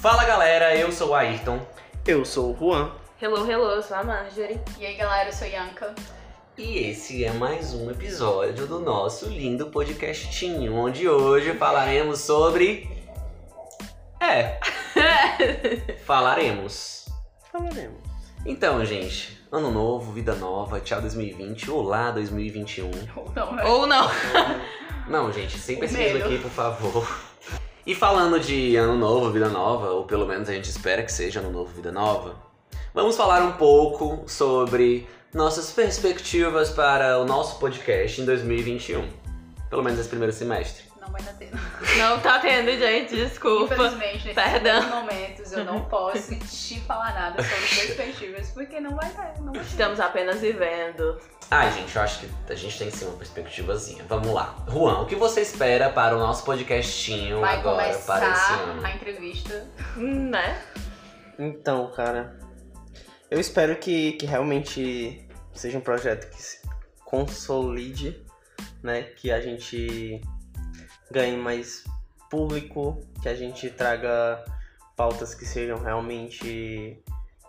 Fala galera, eu sou o Ayrton. Eu sou o Juan. Hello, hello, eu sou a Marjorie. E aí galera, eu sou Yanka. E esse é mais um episódio do nosso lindo podcastinho, onde hoje falaremos sobre. É. falaremos. Falaremos. Então, gente, ano novo, vida nova, tchau 2020, olá 2021. Ou não, né? Ou não. Não, gente, sem pesquisa aqui, por favor. E falando de ano novo, vida nova, ou pelo menos a gente espera que seja ano novo, vida nova, vamos falar um pouco sobre nossas perspectivas para o nosso podcast em 2021. Pelo menos esse primeiro semestre. Não vai estar tendo. Não tá tendo, gente, desculpa. Infelizmente, nesses Perdão. momentos eu não posso te falar nada sobre os perspectivas, porque não vai ter. Não vai ter. Estamos apenas vivendo. Ai, gente, eu acho que a gente tem sim uma perspectivazinha. Vamos lá. Juan, o que você espera para o nosso podcastinho Vai agora, para esse ano? a entrevista. Né? Então, cara, eu espero que, que realmente seja um projeto que se consolide, né? Que a gente ganhe mais público, que a gente traga pautas que sejam realmente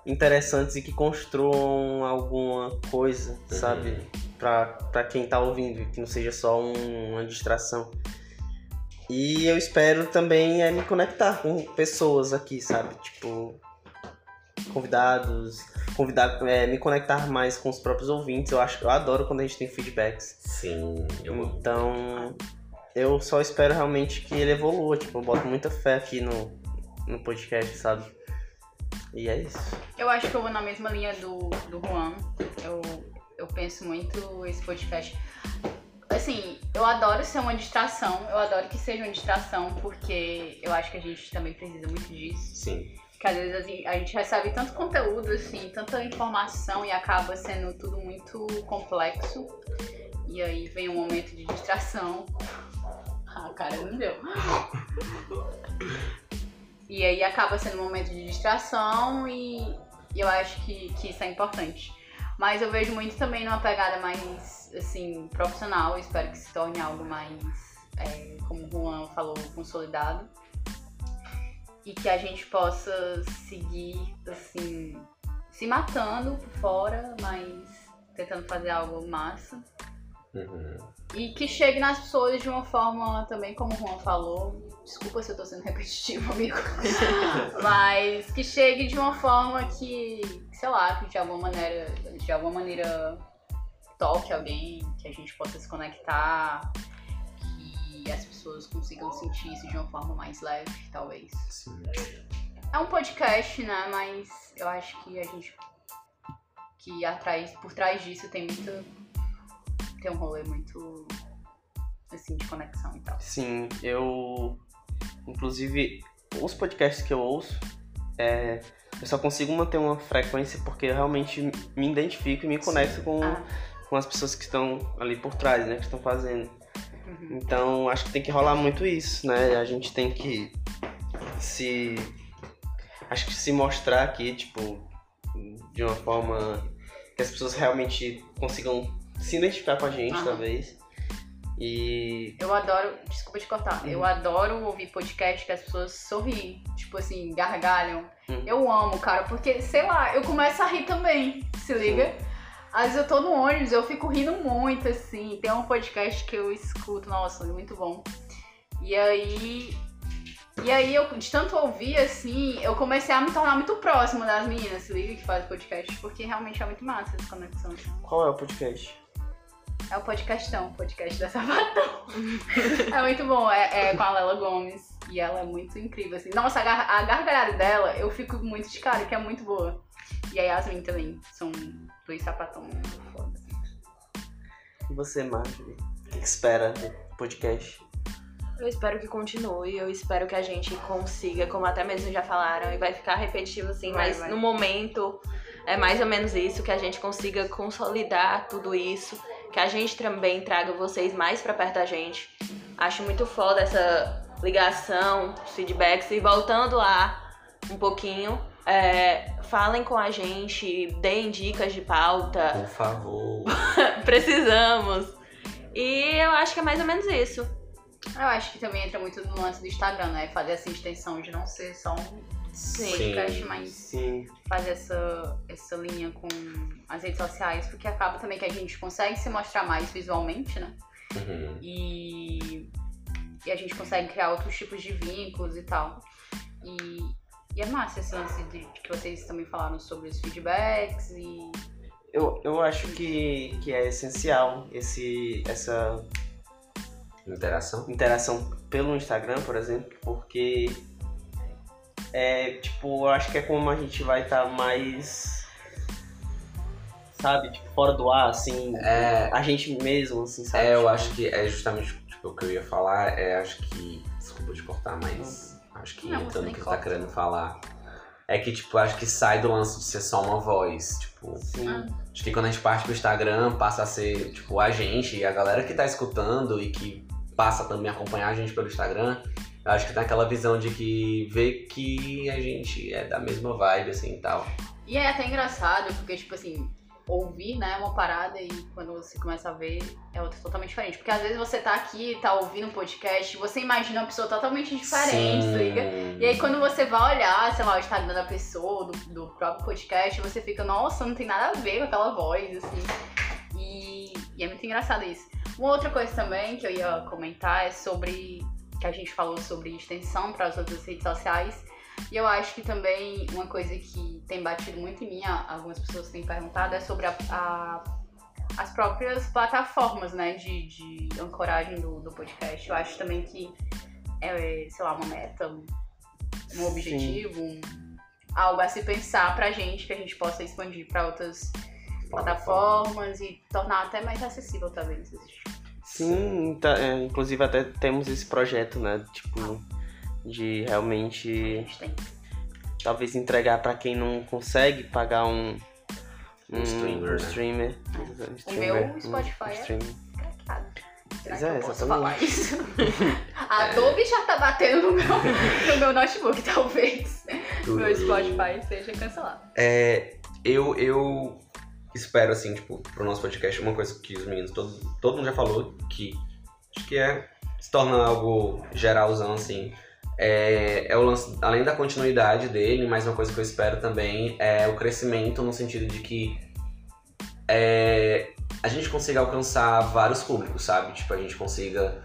interessantes e que construam alguma coisa, sabe? Pra, pra quem tá ouvindo, que não seja só um- uma distração. E eu espero também é, me conectar com pessoas aqui, sabe? Tipo, convidados, convidar, é, me conectar mais com os próprios ouvintes. Eu acho eu adoro quando a gente tem feedbacks. Sim, eu amo. Então, eu só espero realmente que ele evolua. Tipo, eu boto muita fé aqui no, no podcast, sabe? E é isso. Eu acho que eu vou na mesma linha do, do Juan. Eu, eu penso muito esse podcast. Assim, eu adoro ser uma distração. Eu adoro que seja uma distração, porque eu acho que a gente também precisa muito disso. Sim. que às vezes assim, a gente recebe tanto conteúdo, assim, tanta informação e acaba sendo tudo muito complexo. E aí vem um momento de distração. Ah, cara, não deu. E aí acaba sendo um momento de distração e, eu acho que, que isso é importante. Mas eu vejo muito também numa pegada mais, assim, profissional. Espero que se torne algo mais, é, como o Juan falou, consolidado e que a gente possa seguir, assim, se matando por fora, mas tentando fazer algo massa. Uhum. E que chegue nas pessoas de uma forma também, como o Juan falou. Desculpa se eu tô sendo repetitivo, amigo. mas que chegue de uma forma que, sei lá, que de alguma maneira, de alguma maneira toque alguém, que a gente possa se conectar, que as pessoas consigam sentir isso de uma forma mais leve, talvez. Sim. É um podcast, né? Mas eu acho que a gente. Que atrás, por trás disso tem muito. Tem um rolê muito. Assim, de conexão e tal. Sim, eu. Inclusive, os podcasts que eu ouço, é, eu só consigo manter uma frequência porque eu realmente me identifico e me conecto com, Ah, com as pessoas que estão ali por trás, né? Que estão fazendo. uhum. Então acho que tem que rolar muito isso, né? A gente tem que se. Acho que se mostrar aqui, tipo, de uma forma que as pessoas realmente consigam se identificar com a gente, Aham. talvez. E. Eu adoro. Desculpa te cortar. Eu adoro ouvir podcast que as pessoas sorriem. Tipo assim, gargalham. Uhum. Eu amo, cara, porque, sei lá, eu começo a rir também. Se liga? Às vezes eu tô no ônibus, eu fico rindo muito, assim. Tem um podcast que eu escuto, nossa, muito bom. E aí. E aí, eu, de tanto ouvir, assim, eu comecei a me tornar muito próxima das meninas, se liga, que fazem podcast, porque realmente é muito massa essa conexão. Qual é o podcast? É o podcastão, o podcast da Sapatão. é muito bom, é, é com a Lela Gomes. E ela é muito incrível, assim. Nossa, a, gar a gargalhada dela, eu fico muito de cara, que é muito boa. E a Yasmin também, são dois sapatão muito foda. E você, Marjorie? O que que espera do podcast? Eu espero que continue, eu espero que a gente consiga, como até mesmo já falaram, e vai ficar repetitivo assim, Vai, mas vai. no momento é mais ou menos isso, que a gente consiga consolidar tudo isso, que a gente também traga vocês mais pra perto da gente. Acho muito foda essa ligação, os feedbacks, e voltando lá um pouquinho, é, falem com a gente, deem dicas de pauta, Por favor. precisamos. E eu acho que é mais ou menos isso. Eu acho que também entra muito no lance do Instagram, né? Fazer essa extensão de não ser só um Sim. podcast, mas Sim. fazer essa, essa linha com as redes sociais, porque acaba também que a gente consegue se mostrar mais visualmente, né? Uhum. E, e a gente consegue criar outros tipos de vínculos e tal. E, e é massa esse lance de, de que vocês também falaram sobre os feedbacks e. Eu, eu acho que, que é essencial esse, essa Interação. interação pelo Instagram, por exemplo, porque é tipo, eu acho que é como a gente vai estar mais sabe, tipo, fora do ar, assim, É, a gente mesmo, assim, sabe? é, eu Tipo, acho que é justamente tipo, o que eu ia falar. É, acho que. Desculpa te cortar, mas. Acho que Não, entrando no que você tá corta. querendo falar. É que, tipo, acho que sai do lance de ser só uma voz. Tipo, Sim. Ah. Acho que quando a gente parte pro Instagram, passa a ser, tipo, a gente e a galera que tá escutando e que passa também a acompanhar a gente pelo Instagram, acho que tem aquela visão de que vê que a gente é da mesma vibe, assim, e tal. E é até engraçado, porque, tipo assim, ouvir, né, uma parada e quando você começa a ver é outra totalmente diferente. Porque às vezes você tá aqui, tá ouvindo um podcast, você imagina uma pessoa totalmente diferente, tá ligado? E aí quando você vai olhar, sei lá, o Instagram da pessoa, do, do próprio podcast, você fica, nossa, não tem nada a ver com aquela voz, assim. E, e é muito engraçado isso. Uma outra coisa também que eu ia comentar é sobre que a gente falou sobre extensão para as outras redes sociais. E eu acho que também uma coisa que tem batido muito em mim, algumas pessoas têm perguntado, é sobre a- a- as próprias plataformas, né, de, de ancoragem do, do podcast. Eu acho também que é, sei lá, uma meta, um, objetivo, algo a se pensar pra gente, que a gente possa expandir pra outras plataformas e tornar até mais acessível, talvez. Sim, tá, é, inclusive até temos esse projeto, né? Tipo, de A realmente gente tem. talvez entregar pra quem não consegue pagar um, Um streamer, um né? streamer. Um O streamer, meu um Spotify é streamer. craqueado. Será Pois que é, eu posso exatamente. falar isso? A Adobe já tá batendo no meu, no meu notebook, talvez. Meu Spotify seja cancelado. É, eu, eu espero, assim, tipo, pro nosso podcast, uma coisa que os meninos, todo, todo mundo já falou, que acho que é, se torna algo geralzão, assim, é, é o lance, além da continuidade dele, mas uma coisa que eu espero também é o crescimento no sentido de que é, a gente consiga alcançar vários públicos, sabe? Tipo, a gente consiga,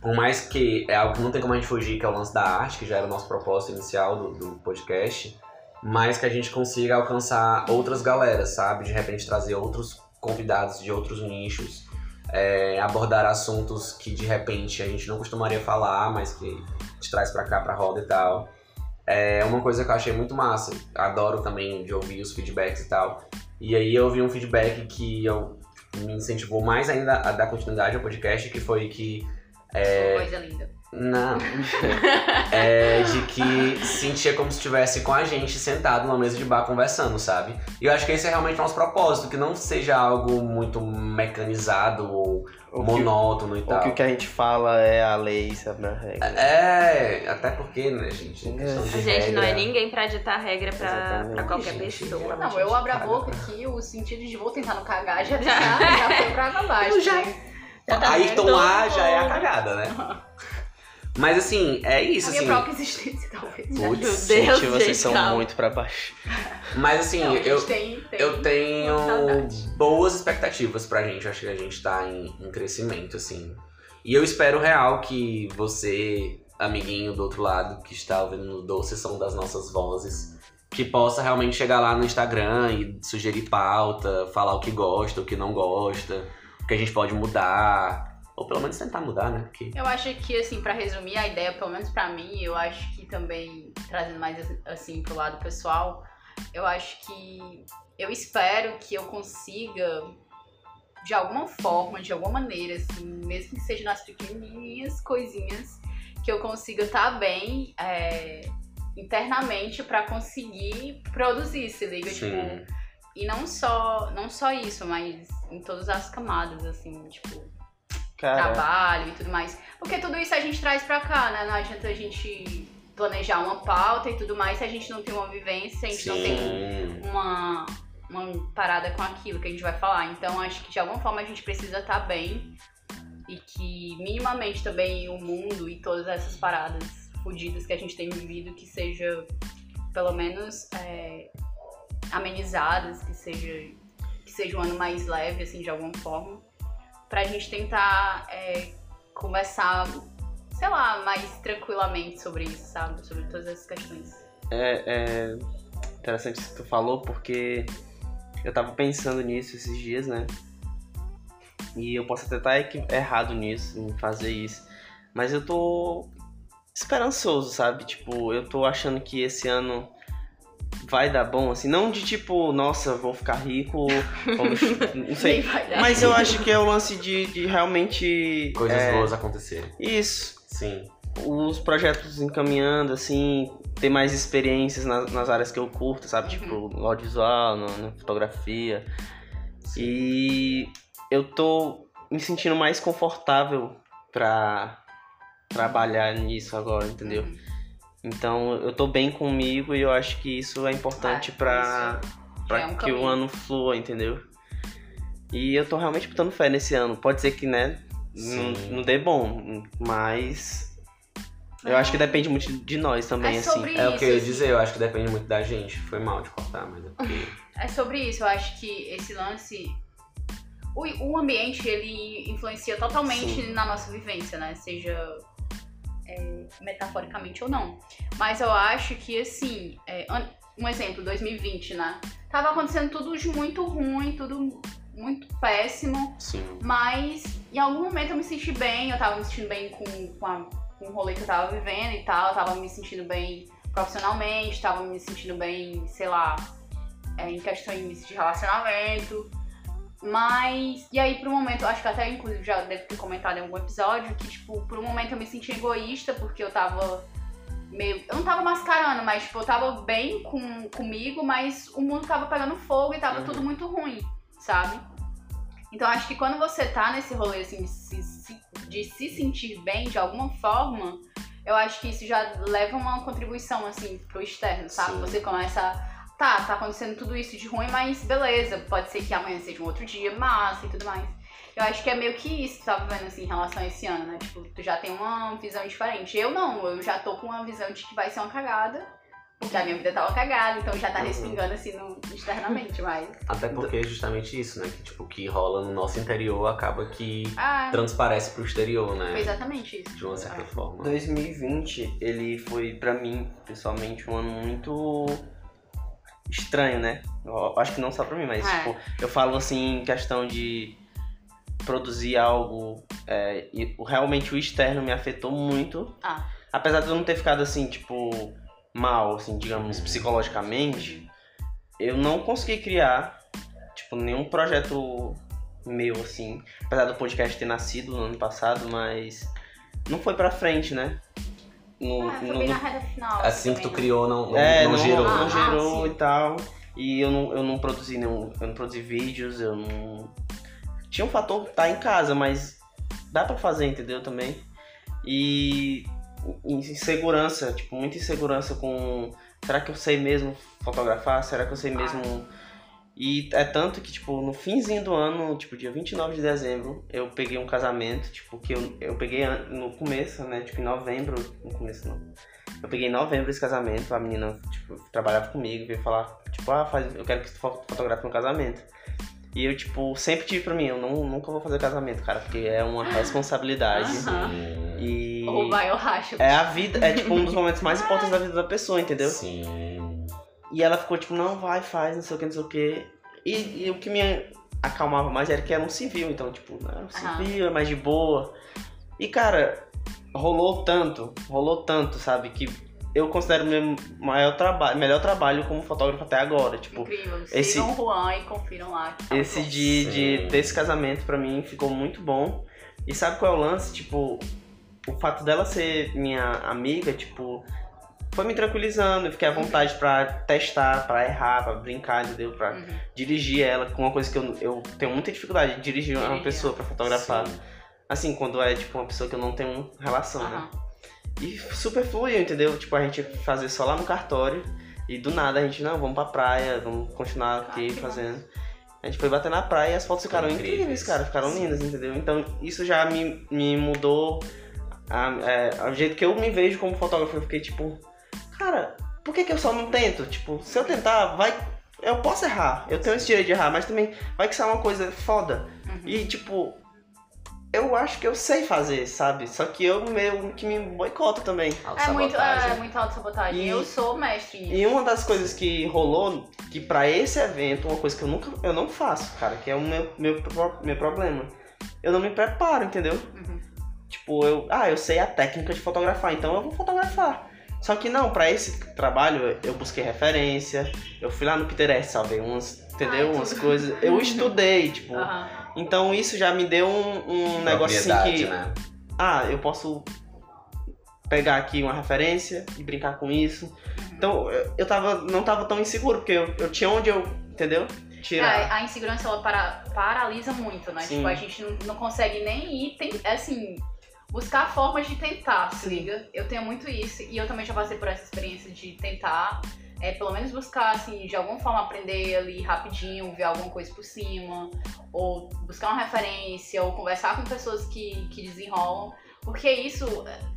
por mais que é algo que não tem como a gente fugir, que é o lance da arte, que já era o nosso propósito inicial do, do podcast, mas que a gente consiga alcançar outras galeras, sabe? De repente trazer outros convidados de outros nichos, é, abordar assuntos que de repente a gente não costumaria falar, mas que a gente traz pra cá, pra roda e tal. É uma coisa que eu achei muito massa. Adoro também de ouvir os feedbacks e tal. E aí eu vi um feedback que eu, me incentivou mais ainda a dar continuidade ao podcast, que foi que Coisa linda. Não. É de que sentia como se estivesse com a gente sentado numa mesa de bar conversando, sabe? E eu acho que esse é realmente o nosso propósito, que não seja algo muito mecanizado ou Ou que, monótono e ou tal. que o que a gente fala é a lei, sabe, na regra. É, até porque, né, gente? É. de A gente não é regra- ninguém pra ditar regra pra, Exatamente. pra qualquer Gente, pessoa. Não, eu abro a boca aqui, o sentido de vou tentar não cagar já, Já. já, já foi pra água abaixo. Já. né? Já tá Aí então Então, já é a cagada, né? Mas assim, é isso, A minha assim. própria existência, talvez. Putz, Meu Deus, Gente, vocês gente, são calma. muito pra baixo. Mas assim, Não, eu, tem, tem Eu tenho boas expectativas pra gente. Acho que a gente tá em, em crescimento, assim. E eu espero real que você, amiguinho do outro lado, que está ouvindo no doce som das nossas vozes, que possa realmente chegar lá no Instagram e sugerir pauta, falar o que gosta, o que não gosta, o que a gente pode mudar. Ou pelo menos tentar mudar, né? Porque Eu acho que, assim, pra resumir a ideia, pelo menos pra mim, eu acho que também, trazendo mais, assim, pro lado pessoal, eu acho que eu espero que eu consiga, de alguma forma, de alguma maneira, assim, mesmo que seja nas pequenininhas coisinhas, que eu consiga estar bem é, internamente pra conseguir produzir, se liga? Sim. Tipo, e não só, não só isso, mas em todas as camadas, assim, tipo, Cara, trabalho e tudo mais. Porque tudo isso a gente traz pra cá, né? Não adianta a gente planejar uma pauta e tudo mais se a gente não tem uma vivência, se a gente não tem sim. uma, uma parada com aquilo que a gente vai falar. Então acho que de alguma forma a gente precisa estar bem e que minimamente também o mundo e todas essas paradas fodidas que a gente tem vivido que seja pelo menos é, amenizadas, que seja, que seja um ano mais leve, assim, de alguma forma, pra gente tentar é, conversar, sei lá, mais tranquilamente sobre isso, sabe? Sobre todas essas questões. É, é interessante isso que tu falou, porque eu tava pensando nisso esses dias, né? E eu posso até estar errado nisso, em fazer isso. Mas eu tô esperançoso, sabe? Tipo, eu tô achando que esse ano vai dar bom, assim. Não de tipo, nossa, vou ficar rico, vamos, não sei. Mas eu acho que é o lance de, de realmente. Coisas é, boas acontecerem. Isso. Sim. Os projetos encaminhando, assim, ter mais experiências nas, nas áreas que eu curto, sabe? Uhum. Tipo, no audiovisual, no- na fotografia. E eu tô me sentindo mais confortável pra trabalhar nisso agora, entendeu? Uhum. Então eu tô bem comigo e eu acho que isso é importante É, pra, isso pra é um que o caminho. ano flua, entendeu? E eu tô realmente botando fé nesse ano. Pode ser que, né, não, não dê bom, mas eu acho que depende muito de nós também, É assim. sobre É o que eu ia isso, dizer, eu acho que depende muito da gente. Foi mal de cortar, mas é porque. É sobre isso, eu acho que esse lance. O, o ambiente, ele influencia totalmente Sim. na nossa vivência, né? Seja é, metaforicamente ou não. Mas eu acho que, assim, é, um exemplo, 2020, né? Tava acontecendo tudo de muito ruim, tudo muito péssimo. Sim. Mas em algum momento eu me senti bem, eu tava me sentindo bem com, com, a- com o rolê que eu tava vivendo e tal, eu tava me sentindo bem profissionalmente, tava me sentindo bem, sei lá, é, em questões de relacionamento. Mas, e aí por um momento, acho que até inclusive já devo ter comentado em algum episódio, que tipo, por um momento eu me senti egoísta, porque eu tava meio. Eu não tava mascarando, mas tipo, eu tava bem com, comigo, mas o mundo tava pegando fogo e tava Uhum. tudo muito ruim, sabe? Então acho que quando você tá nesse rolê assim, de se, se- de se sentir bem de alguma forma, eu acho que isso já leva uma contribuição assim pro externo, sabe? Sim. Você começa a. Tá, tá acontecendo tudo isso de ruim, mas beleza, pode ser que amanhã seja um outro dia, massa e tudo mais. Eu acho que é meio que isso que tu tá vivendo assim em relação a esse ano, né? Tipo, tu já tem uma visão diferente. Eu não, eu já tô com uma visão de que vai ser uma cagada. Porque a minha vida tava cagada, então já tá Uhum. respingando assim no, externamente, mas. Até porque é justamente isso, né? Que tipo, o que rola no nosso interior acaba que Ah, transparece pro exterior, né? foi exatamente isso. De uma certa Ah. forma. 2020, ele foi pra mim, pessoalmente, um ano muito estranho, né? Eu acho que não só pra mim, mas É. tipo, eu falo assim em questão de produzir algo é, e realmente o externo me afetou muito. Ah. Apesar de eu não ter ficado assim, tipo, mal, assim, digamos, psicologicamente, eu não consegui criar, tipo, nenhum projeto meu, assim. Apesar do podcast ter nascido no ano passado, mas não foi pra frente, né? No, Ah, na reta final. Assim que tu criou, não, não, é, não não, gerou. não Ah, gerou sim. e tal. E eu não, eu não produzi nenhum. Eu não produzi vídeos, eu não. Tinha um fator tá em casa, mas dá pra fazer, entendeu? Também. E insegurança, tipo, muita insegurança com. Será que eu sei mesmo fotografar? Será que eu sei mesmo. E é tanto que, tipo, no finzinho do ano, tipo, dia 29 de dezembro, eu peguei um casamento, tipo, que eu, eu peguei no começo, né? Tipo, em novembro. No começo não. Eu peguei em novembro esse casamento, a menina, tipo, trabalhava comigo, veio falar, tipo, ah, faz, eu quero que tu fo- fotografe meu casamento. E eu, tipo, sempre tive pra mim, eu não, nunca vou fazer casamento, cara, porque é uma responsabilidade. Aham. Sim. E Ou vai ou racha. é a vida, é tipo um dos momentos mais importantes da vida da pessoa, entendeu? Sim. E ela ficou tipo, não, vai, faz, não sei o que, não sei o que. E, e o que me acalmava mais era que era um civil, então, tipo, não, um civil, é mais de boa. E, cara, rolou tanto, rolou tanto, sabe, que eu considero meu maior trabalho, melhor trabalho como fotógrafo até agora. Tipo, Incrível. esse- Sigam o Juan e confiram lá. que tá esse de, de desse casamento pra mim ficou muito bom. E sabe qual é o lance? Tipo, o fato dela ser minha amiga, tipo, foi me tranquilizando. Eu fiquei à vontade pra testar, pra errar, pra brincar, entendeu? Pra Uhum. dirigir ela com uma coisa que eu, eu tenho muita dificuldade de dirigir uma Dirigir. pessoa pra fotografar. Sim. Assim, quando é tipo uma pessoa que eu não tenho relação, né? Aham. E super fluiu, entendeu? Tipo, a gente fazer só lá no cartório e do nada a gente, não, vamos pra praia, vamos continuar aqui Ah, que fazendo. A gente foi bater na praia e as fotos ficaram Incríveis. incríveis, cara, ficaram Sim. lindas, entendeu? Então isso já me, me mudou a, é, o jeito que eu me vejo como fotógrafo. Eu fiquei tipo, cara, por que, que eu só não tento? Tipo, se eu tentar, vai. Eu posso errar. Eu tenho esse direito de errar, mas também vai que sai uma coisa foda. Uhum. E tipo, eu acho que eu sei fazer, sabe? Só que eu meio que me boicoto também. É muito, é, Autossabotagem. muito autossabotagem. E- Eu sou mestre nisso. E uma das coisas que rolou, que pra esse evento, uma coisa que eu nunca, eu não faço, cara, que é o meu, meu, meu problema. Eu não me preparo, entendeu? Uhum. Tipo, eu, ah, eu sei a técnica de fotografar, então eu vou fotografar. Só que não, pra esse trabalho eu busquei referência, eu fui lá no Pinterest, salvei umas, entendeu? Ai, umas tudo. coisas. Eu estudei, tipo. Aham. Então isso já me deu um, um negócio assim que. né? ah, eu posso pegar aqui uma referência e brincar com isso. Então, eu, eu tava, não tava tão inseguro, porque eu, eu tinha onde eu, entendeu? Tirar. É, a insegurança ela para- paralisa muito, né? Sim. Tipo, a gente não, não consegue nem ir, tem, assim, buscar formas de tentar, se liga? Eu tenho muito isso e eu também já passei por essa experiência de tentar, é, pelo menos buscar, assim, de alguma forma aprender ali rapidinho, ver alguma coisa por cima, ou buscar uma referência, ou conversar com pessoas que, que desenrolam, porque isso,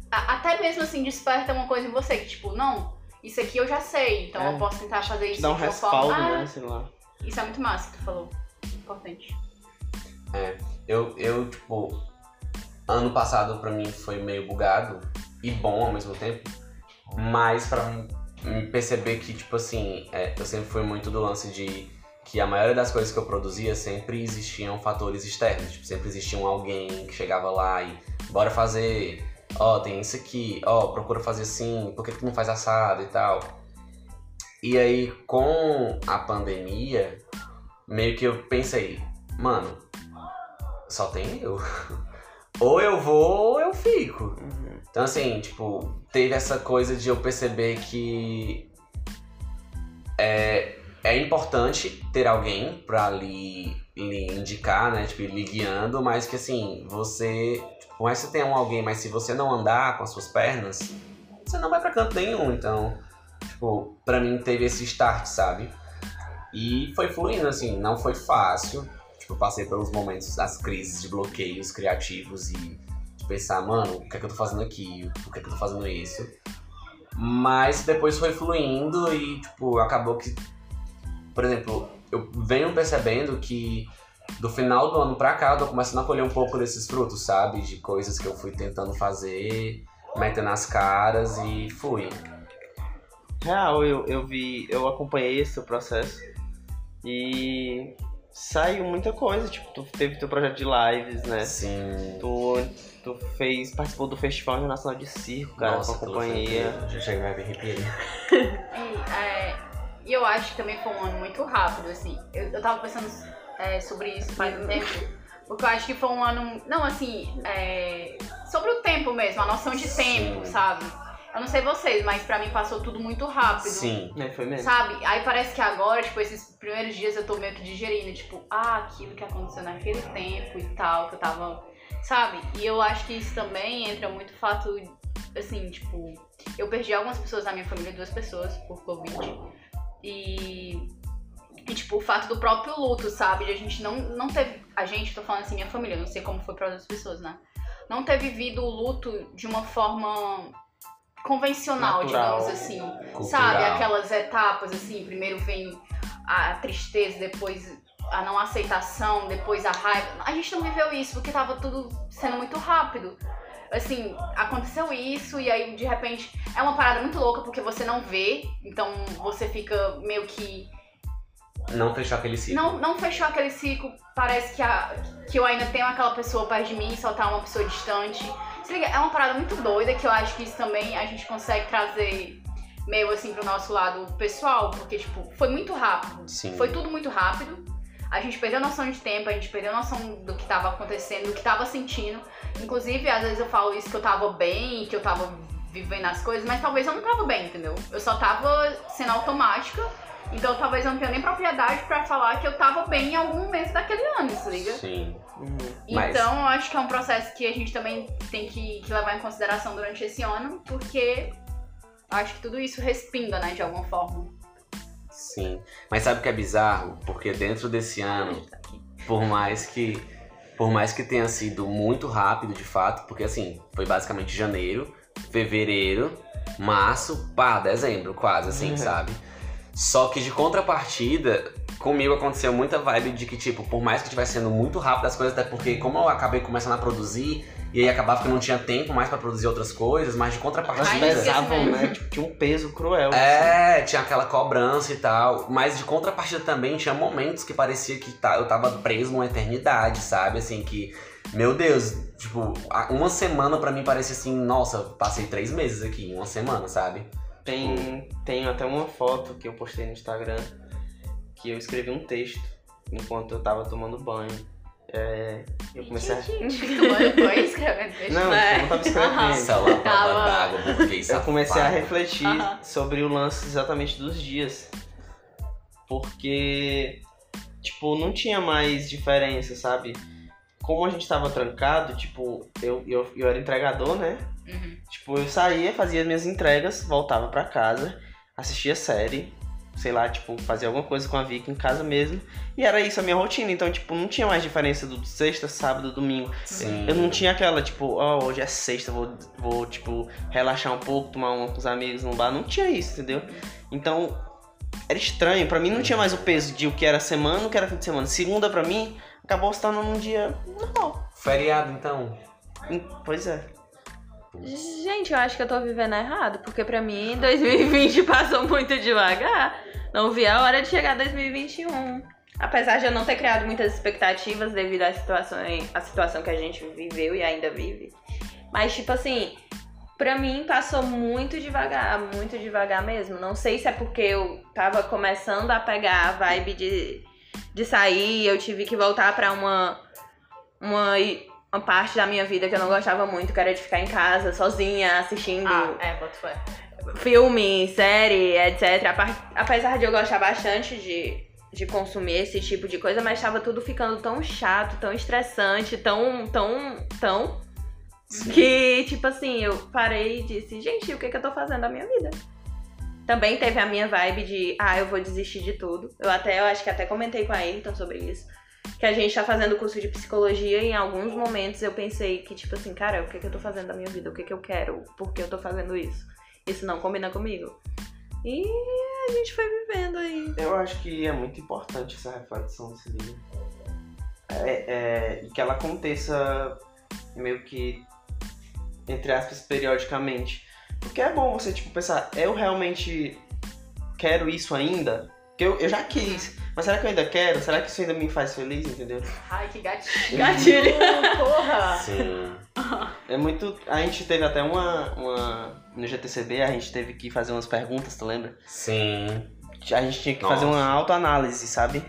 a- até mesmo assim, desperta uma coisa em você, que tipo, não, isso aqui eu já sei, então É. eu posso tentar fazer isso Dá um de uma respaldo, forma... Ah, né? Sei lá. isso é muito massa que tu falou. Importante. Eu, eu, tipo, ano passado pra mim foi meio bugado e bom ao mesmo tempo, mas mim perceber que, tipo assim, é, eu sempre fui muito do lance de que a maioria das coisas que eu produzia sempre existiam fatores externos, tipo, sempre existia alguém que chegava lá e bora fazer, ó, tem isso aqui, ó, procura fazer assim, por que tu não faz assado e tal. E aí, com a pandemia, meio que eu pensei, mano, só tem eu. Ou eu vou ou eu fico. Uhum. Então, assim, tipo, teve essa coisa de eu perceber que é, é importante ter alguém pra lhe, lhe indicar, né? Tipo, lhe guiando, mas que, assim, você. Tipo, por mais que tenha um alguém, mas se você não andar com as suas pernas, você não vai pra canto nenhum. Então, tipo, pra mim teve esse start, sabe? E foi fluindo, assim, não foi fácil. Tipo, eu passei pelos momentos, as crises de bloqueios criativos e de pensar, mano, o que é que eu tô fazendo aqui? Por que é que eu tô fazendo isso? Mas depois foi fluindo e, tipo, acabou que. Por exemplo, eu venho percebendo que do final do ano pra cá eu tô começando a colher um pouco desses frutos, sabe? De coisas que eu fui tentando fazer, metendo as caras e fui. Real, eu, eu vi, eu acompanhei esse processo e saiu muita coisa, tipo, tu teve teu projeto de lives, né? Sim. Tu, tu fez, participou do Festival Internacional de Circo, cara, Nossa, com a companhia. Já chega e me arrepiei. E, é, e eu acho que também foi um ano muito rápido, assim. Eu, eu tava pensando é, sobre isso faz um tempo. Porque eu acho que foi um ano. Não, assim. é, sobre o tempo mesmo, a noção de tempo, Sim. sabe? Eu não sei vocês, mas pra mim passou tudo muito rápido. Sim. É, foi mesmo. Sabe? Aí parece que agora, tipo, esses primeiros dias eu tô meio que digerindo, tipo, ah, aquilo que aconteceu naquele tempo e tal, que eu tava. Sabe? E eu acho que isso também entra muito o fato, assim, tipo, eu perdi algumas pessoas na minha família, duas pessoas, por Covid. E. E, tipo, o fato do próprio luto, sabe? De a gente não, não teve. A gente, tô falando assim, minha família, não sei como foi pra outras pessoas, né? Não ter vivido o luto de uma forma convencional, Natural. digamos assim. Cultural. Sabe, aquelas etapas assim, primeiro vem a tristeza, depois a não aceitação, depois a raiva. A gente não viveu isso porque tava tudo sendo muito rápido. Assim, aconteceu isso e aí de repente é uma parada muito louca porque você não vê, então você fica meio que Não fechou aquele ciclo. não, não fechou aquele ciclo. Parece que, a, que eu ainda tenho aquela pessoa perto de mim, só tá uma pessoa distante. É uma parada muito doida que eu acho que isso também a gente consegue trazer meio assim pro nosso lado pessoal, porque, tipo, foi muito rápido. Sim. Foi tudo muito rápido. A gente perdeu a noção de tempo, a gente perdeu a noção do que tava acontecendo, do que tava sentindo. Inclusive, às vezes eu falo isso que eu tava bem, que eu tava vivendo as coisas, mas talvez eu não tava bem, entendeu? Eu só tava sendo automática então talvez eu não tenha nem propriedade pra falar que eu tava bem em algum momento daquele ano, se liga? Sim. Uhum. Mas- Então eu acho que é um processo que a gente também tem que, que levar em consideração durante esse ano, porque acho que tudo isso respinga, né, de alguma forma. Sim. Mas sabe o que é bizarro? Porque dentro desse ano, Tá por mais que Por mais que tenha sido muito rápido, de fato, porque assim, foi basicamente janeiro, fevereiro, março, pá, dezembro, quase assim, Uhum. sabe? Só que de contrapartida, comigo aconteceu muita vibe de que, tipo, por mais que estivesse sendo muito rápido as coisas, até porque como eu acabei começando a produzir, e aí acabava que eu não tinha tempo mais pra produzir outras coisas, mas de contrapartida. Ai, pesavam, né? Tipo, tinha um peso cruel. assim. É, tinha aquela cobrança e tal. Mas de contrapartida também tinha momentos que parecia que tá- eu tava preso numa eternidade, sabe? Assim, que. Meu Deus, tipo, uma semana pra mim parecia assim, nossa, passei três meses aqui, uma semana, sabe? Tem, tem até uma foto que eu postei no Instagram que eu escrevi um texto enquanto eu tava tomando banho. É, eu comecei a... Gente, tu foi escrevendo texto? Não, É. eu não tava escrevendo. Tava- Eu comecei a refletir sobre o lance exatamente dos dias. Porque, tipo, não tinha mais diferença, sabe? Como a gente tava trancado, tipo, eu, eu, eu era entregador, né? Uhum. Tipo, eu saía, fazia minhas entregas, voltava pra casa, assistia série, sei lá, tipo, fazia alguma coisa com a Vicky em casa mesmo. E era isso a minha rotina. Então, tipo, não tinha mais diferença do sexta, sábado, domingo. Sim. Eu não tinha aquela, tipo, ó, hoje é sexta, vou, vou, tipo, relaxar um pouco, tomar uma com os amigos no bar. Não tinha isso, entendeu? Então, era estranho. Pra mim não tinha mais o peso de o que era semana, o que era fim de semana. Segunda, pra mim, acabou se tornando um dia normal. Feriado, então. Pois é. Gente, eu acho que eu tô vivendo errado, porque pra mim 2020 passou muito devagar. Não vi a hora de chegar 2021. Apesar de eu não ter criado muitas expectativas devido à situação, à situação que a gente viveu e ainda vive. Mas, tipo assim, pra mim passou muito devagar, muito devagar mesmo. Não sei se é porque eu tava começando a pegar a vibe de, de sair, eu tive que voltar pra uma, uma, uma parte da minha vida que eu não gostava muito, que era de ficar em casa, sozinha, assistindo Ah, é, boto fé. filme, série, etc. Apesar de eu gostar bastante de, de consumir esse tipo de coisa, mas tava tudo ficando tão chato, tão estressante, tão, tão, tão. Que, tipo assim, eu parei e disse, gente, o que, que eu tô fazendo da minha vida? Também teve a minha vibe de, ah, eu vou desistir de tudo. Eu até, eu acho que até comentei com a Ayrton sobre isso. Que a gente tá fazendo curso de psicologia e em alguns momentos eu pensei que, tipo assim, cara, o que, que eu tô fazendo da minha vida? O que, que eu quero? Por que eu tô fazendo isso? Isso não combina comigo. E a gente foi vivendo aí. Eu acho que é muito importante essa reflexão desse livro. É, é, e que ela aconteça meio que, entre aspas, periodicamente. Porque é bom você, tipo, pensar, eu realmente quero isso ainda? Porque eu, eu já quis, mas será que eu ainda quero? Será que isso ainda me faz feliz, entendeu? Ai, que gatilho. Gatilho. Porra. Sim. É muito. A gente teve até uma. uma no GTCB a gente teve que fazer umas perguntas, tu lembra? Sim. A gente tinha que Nossa. fazer uma autoanálise, sabe?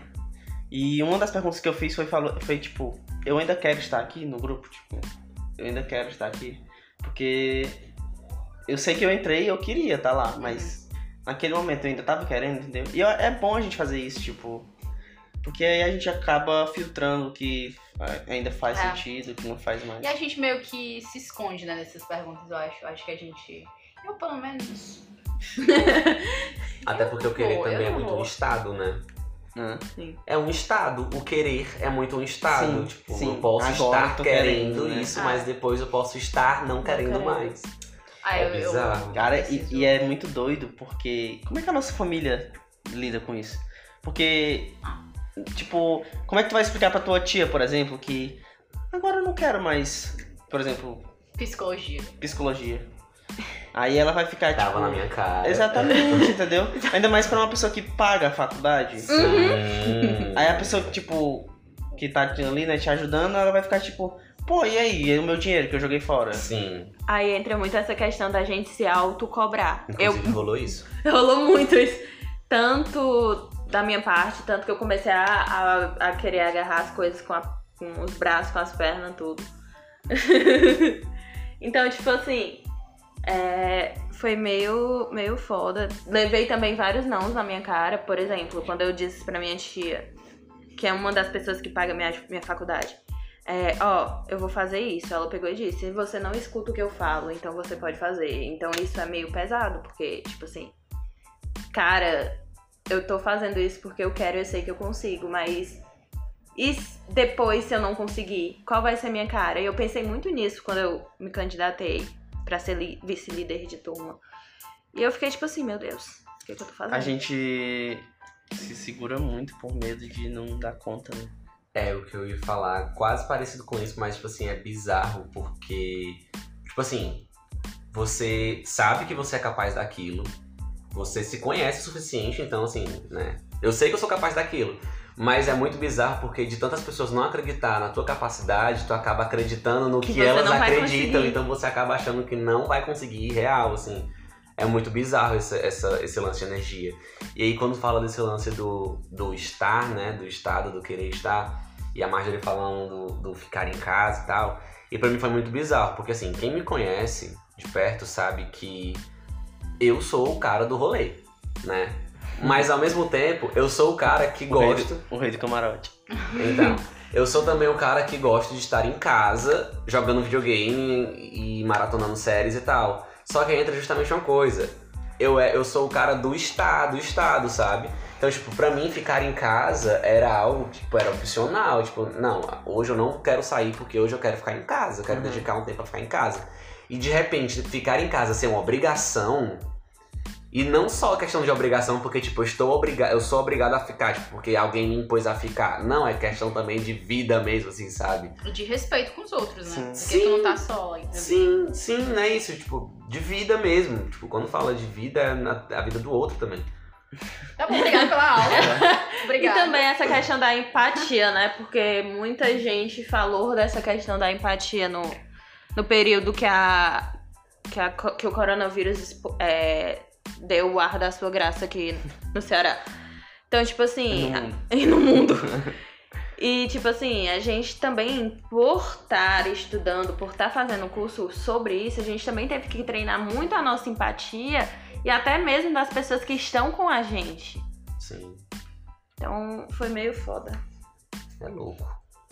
E uma das perguntas que eu fiz foi, falou, foi tipo, eu ainda quero estar aqui no grupo, tipo, eu ainda quero estar aqui. Porque eu sei que eu entrei e eu queria estar lá, mas naquele momento eu ainda tava querendo, entendeu? E eu- é bom a gente fazer isso, tipo. Porque aí a gente acaba filtrando o que ah, ainda faz É. sentido, o que não faz mais. E a gente meio que se esconde, né, nessas perguntas, eu acho. Eu acho que a gente. Eu, pelo menos. Até porque o querer também é não muito vou. um estado, né? Né? É um estado. O querer é muito um estado. Sim, tipo, sim. eu posso Agora estar querendo, querendo, né? isso, Ah. mas depois eu posso estar não, querendo, querendo. mais. Ah, É eu, eu- bizarro. Cara, e, e é muito doido porque. Como é que a nossa família lida com isso? Porque. Tipo, como é que tu vai explicar pra tua tia, por exemplo, que agora eu não quero mais, por exemplo, Psicologia. psicologia. Aí ela vai ficar tipo. Tava na minha cara. Exatamente, entendeu? Ainda mais pra uma pessoa que paga a faculdade. Sim. Aí a pessoa que, tipo, que tá ali, né, te ajudando, ela vai ficar tipo, pô, e aí? E o meu dinheiro que eu joguei fora? Sim. Aí entra muito essa questão da gente se autocobrar. Eu Inclusive rolou isso. rolou muito isso. Tanto da minha parte, tanto que eu comecei a, a, a querer agarrar as coisas com, a- com os braços, com as pernas, tudo. então, tipo assim, é, foi meio, meio foda. Levei também vários nãos na minha cara. Por exemplo, quando eu disse pra minha tia, que é uma das pessoas que paga minha, minha faculdade. É, ó, eu vou fazer isso. Ela pegou e disse: você não escuta o que eu falo, então você pode fazer. Então isso é meio pesado, porque, tipo assim, cara, eu tô fazendo isso porque eu quero, eu sei que eu consigo, mas E depois, se eu não conseguir, qual vai ser a minha cara? E eu pensei muito nisso quando eu me candidatei pra ser vice-líder de turma. E eu fiquei tipo assim, meu Deus, o que, que eu tô fazendo? A gente se segura muito por medo de não dar conta, né? É o que eu ia falar, quase parecido com isso, mas tipo assim, é bizarro porque, tipo assim, você sabe que você é capaz daquilo, você se conhece o suficiente, então assim, né? Eu sei que eu sou capaz daquilo, mas é muito bizarro porque de tantas pessoas não acreditar na tua capacidade, tu acaba acreditando no Que que, elas acreditam, então você acaba achando que não vai conseguir real, assim. É muito bizarro esse, essa, esse lance de energia. E aí quando fala desse lance do, do estar, né? Do estado, do querer estar, e a Marjorie falando do, do ficar em casa e tal. E pra mim foi muito bizarro, porque assim, quem me conhece de perto sabe que eu sou o cara do rolê, né? Mas ao mesmo tempo, eu sou o cara que O rei, gosta. do, o rei do camarote. Então, eu sou também o cara que gosta de estar em casa, jogando videogame e maratonando séries e tal. Só que aí entra justamente uma coisa. Eu, é, eu sou o cara do estado, do estado, sabe? Então, tipo, pra mim ficar em casa era algo, tipo, era opcional. Tipo, não, hoje eu não quero sair porque hoje eu quero ficar em casa. Eu quero Uhum. dedicar um tempo pra ficar em casa. E de repente, ficar em casa ser uma obrigação. E não só a questão de obrigação, porque, tipo, eu estou obrigado, eu sou obrigado a ficar, tipo, porque alguém me impôs a ficar. Não, é questão também de vida mesmo, assim, sabe? De respeito com os outros, né? Sim. Porque tu não tá só, entendeu? Sim, sim, não é isso, tipo, de vida mesmo. Tipo, quando fala de vida, é na- a vida do outro também. Tá bom, obrigada pela aula. E Obrigada. também essa questão da empatia, né? Porque muita gente falou dessa questão da empatia no, no período que, a, que, a que o coronavírus é, deu o ar da sua graça aqui no Ceará. Então, tipo assim. No mundo. E no mundo. E, tipo assim, a gente também, por estar estudando, por estar fazendo curso sobre isso, a gente também teve que treinar muito a nossa empatia e até mesmo das pessoas que estão com a gente. Sim, Então, foi meio foda. é louco.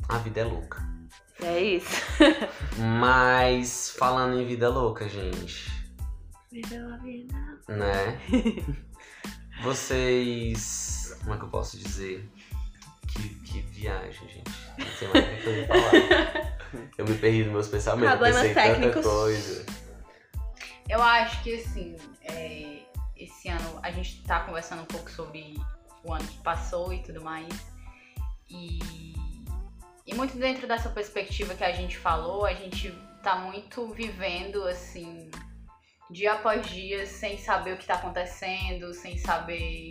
A vida é louca. É isso. Mas, falando em vida louca, gente, Viveu a vida. né? Vocês. Como é que eu posso dizer? Que, que viagem, gente. Não sei mais o que eu ia falar. Eu me perdi nos meus pensamentos. Problemas pensei em tanta técnicos. coisa. Eu acho que assim, é, esse ano a gente tá conversando um pouco sobre o ano que passou e tudo mais. E, e muito dentro dessa perspectiva que a gente falou, a gente tá muito vivendo assim, dia após dia, sem saber o que tá acontecendo, sem saber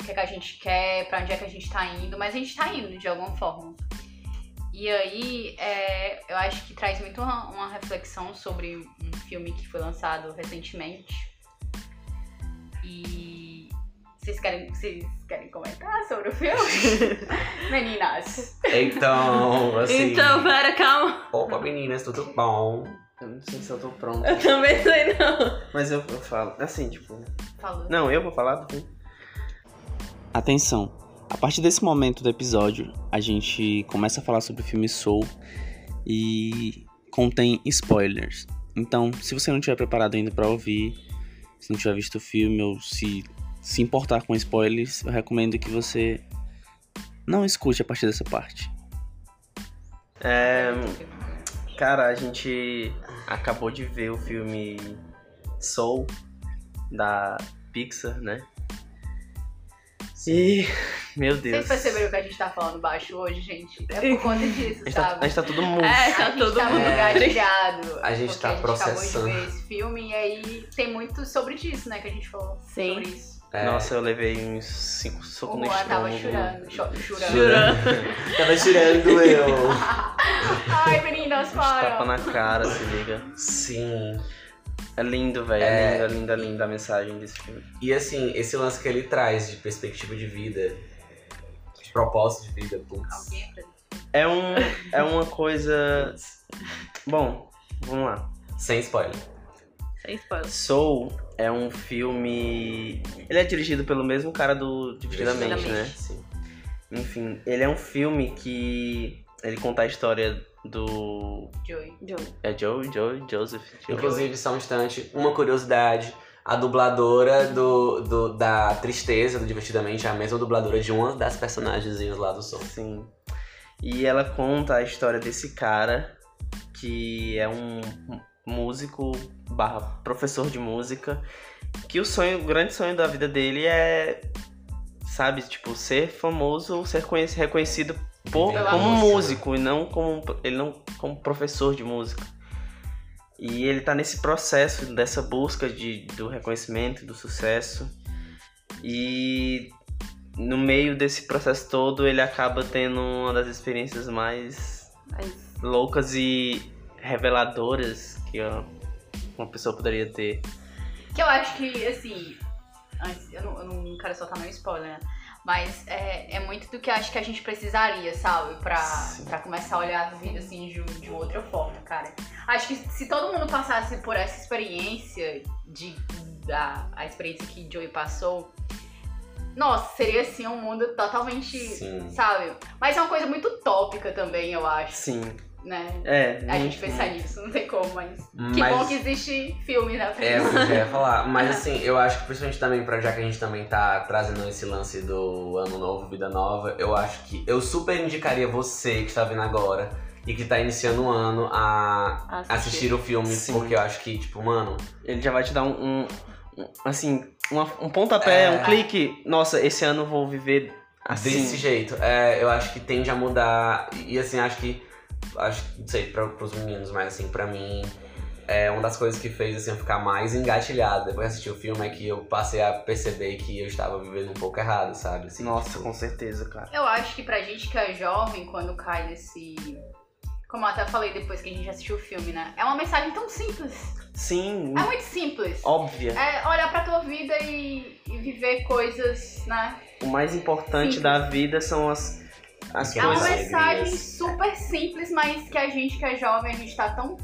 o que, é que a gente quer, pra onde é que a gente tá indo, mas a gente tá indo de alguma forma. E aí, é, eu acho que traz muito uma, uma reflexão sobre um filme que foi lançado recentemente. E vocês querem, vocês querem comentar sobre o filme? Meninas. Então, assim. Então, pera, calma. Opa, meninas, tudo bom? Eu não sei se eu tô pronto. Eu também sei não. Mas eu, eu falo. Assim, tipo. Falou. Não, eu vou falar do filme. Atenção. A partir desse momento do episódio, a gente começa a falar sobre o filme Soul e contém spoilers. Então, se você não estiver preparado ainda pra ouvir, se não tiver visto o filme ou se se importar com spoilers, eu recomendo que você não escute a partir dessa parte. É, Cara, a gente acabou de ver o filme Soul da Pixar, né? E. Meu Deus. Vocês perceberam que a gente tá falando baixo hoje, gente? É por conta disso, A gente, tá, sabe? a gente tá todo mundo. É, A tá gente todo tá mundo. muito engatilhado. A gente tá a gente processando. acabou de ver esse filme e aí tem muito sobre disso, né? Que a gente falou Sim. sobre isso. É, Nossa, eu levei uns cinco socos no tava estômago. chorando, cho- chorando. Jurando. Tava tirando eu. Ai, meninas, Uns tapa na cara, se liga. Sim. É lindo, velho. É. É lindo, é lindo, é a mensagem desse filme. E assim, esse lance que ele traz de perspectiva de vida, de propósito de vida, putz. É, um, é uma coisa. Bom, vamos lá. Sem spoiler. Sem spoiler. Soul é um filme. Ele é dirigido pelo mesmo cara do Divertidamente, né? Sim. Enfim, ele é um filme que. Ele conta a história do. Joey. Joe. É Joe? Joe? Joseph? Joe. Inclusive, só um instante, uma curiosidade. A dubladora do, do- da Tristeza, do Divertidamente, é a mesma dubladora de uma das personagens lá do som. Sim. E ela conta a história desse cara que é um músico barra professor de música que o sonho, o grande sonho da vida dele é, sabe, tipo, ser famoso, ser reconhecido por, como músico e não como ele não como professor de música. E ele tá nesse processo dessa busca de, do reconhecimento, do sucesso. E no meio desse processo todo, ele acaba tendo uma das experiências mais loucas e reveladoras que uma pessoa poderia ter. Que eu acho que, assim, antes, eu não, eu não quero soltar meu spoiler, né? Mas é, é muito do que acho que a gente precisaria, sabe? Pra, pra começar a olhar a vida assim de, de outra forma, cara. Acho que se todo mundo passasse por essa experiência de da a experiência que Joey passou, nossa, seria assim um mundo totalmente, Sim. sabe? Mas é uma coisa muito utópica também, eu acho. Sim né? É. A gente pensar nisso, não tem como, mas. Que bom que existe filme, né? É, eu já ia falar. Mas assim, eu acho que principalmente também, pra, já que a gente também tá trazendo esse lance do ano novo, vida nova, eu acho que eu super indicaria você que está vendo agora e que tá iniciando um ano a assistir, assistir o filme, Sim. porque eu acho que, tipo, mano. Ele já vai te dar um. um, um assim, uma, um pontapé, é... um clique. Nossa, esse ano eu vou viver assim. Desse jeito. É, eu acho que tende a mudar. E assim, acho que acho, não sei, pra, pros meninos, mas assim, pra mim, é uma das coisas que fez assim, eu ficar mais engatilhado depois de assistir o filme é que eu passei a perceber que eu estava vivendo um pouco errado, sabe? Assim, Nossa, tipo... com certeza, cara. Eu acho que pra gente que é jovem, quando cai nesse. Como eu até falei depois que a gente assistiu o filme, né? É uma mensagem tão simples. Sim. É muito simples. Óbvia. É olhar pra tua vida e, e viver coisas, né? O mais importante simples. da vida são as as é uma mensagem super simples, mas que a gente que é jovem, a gente tá tão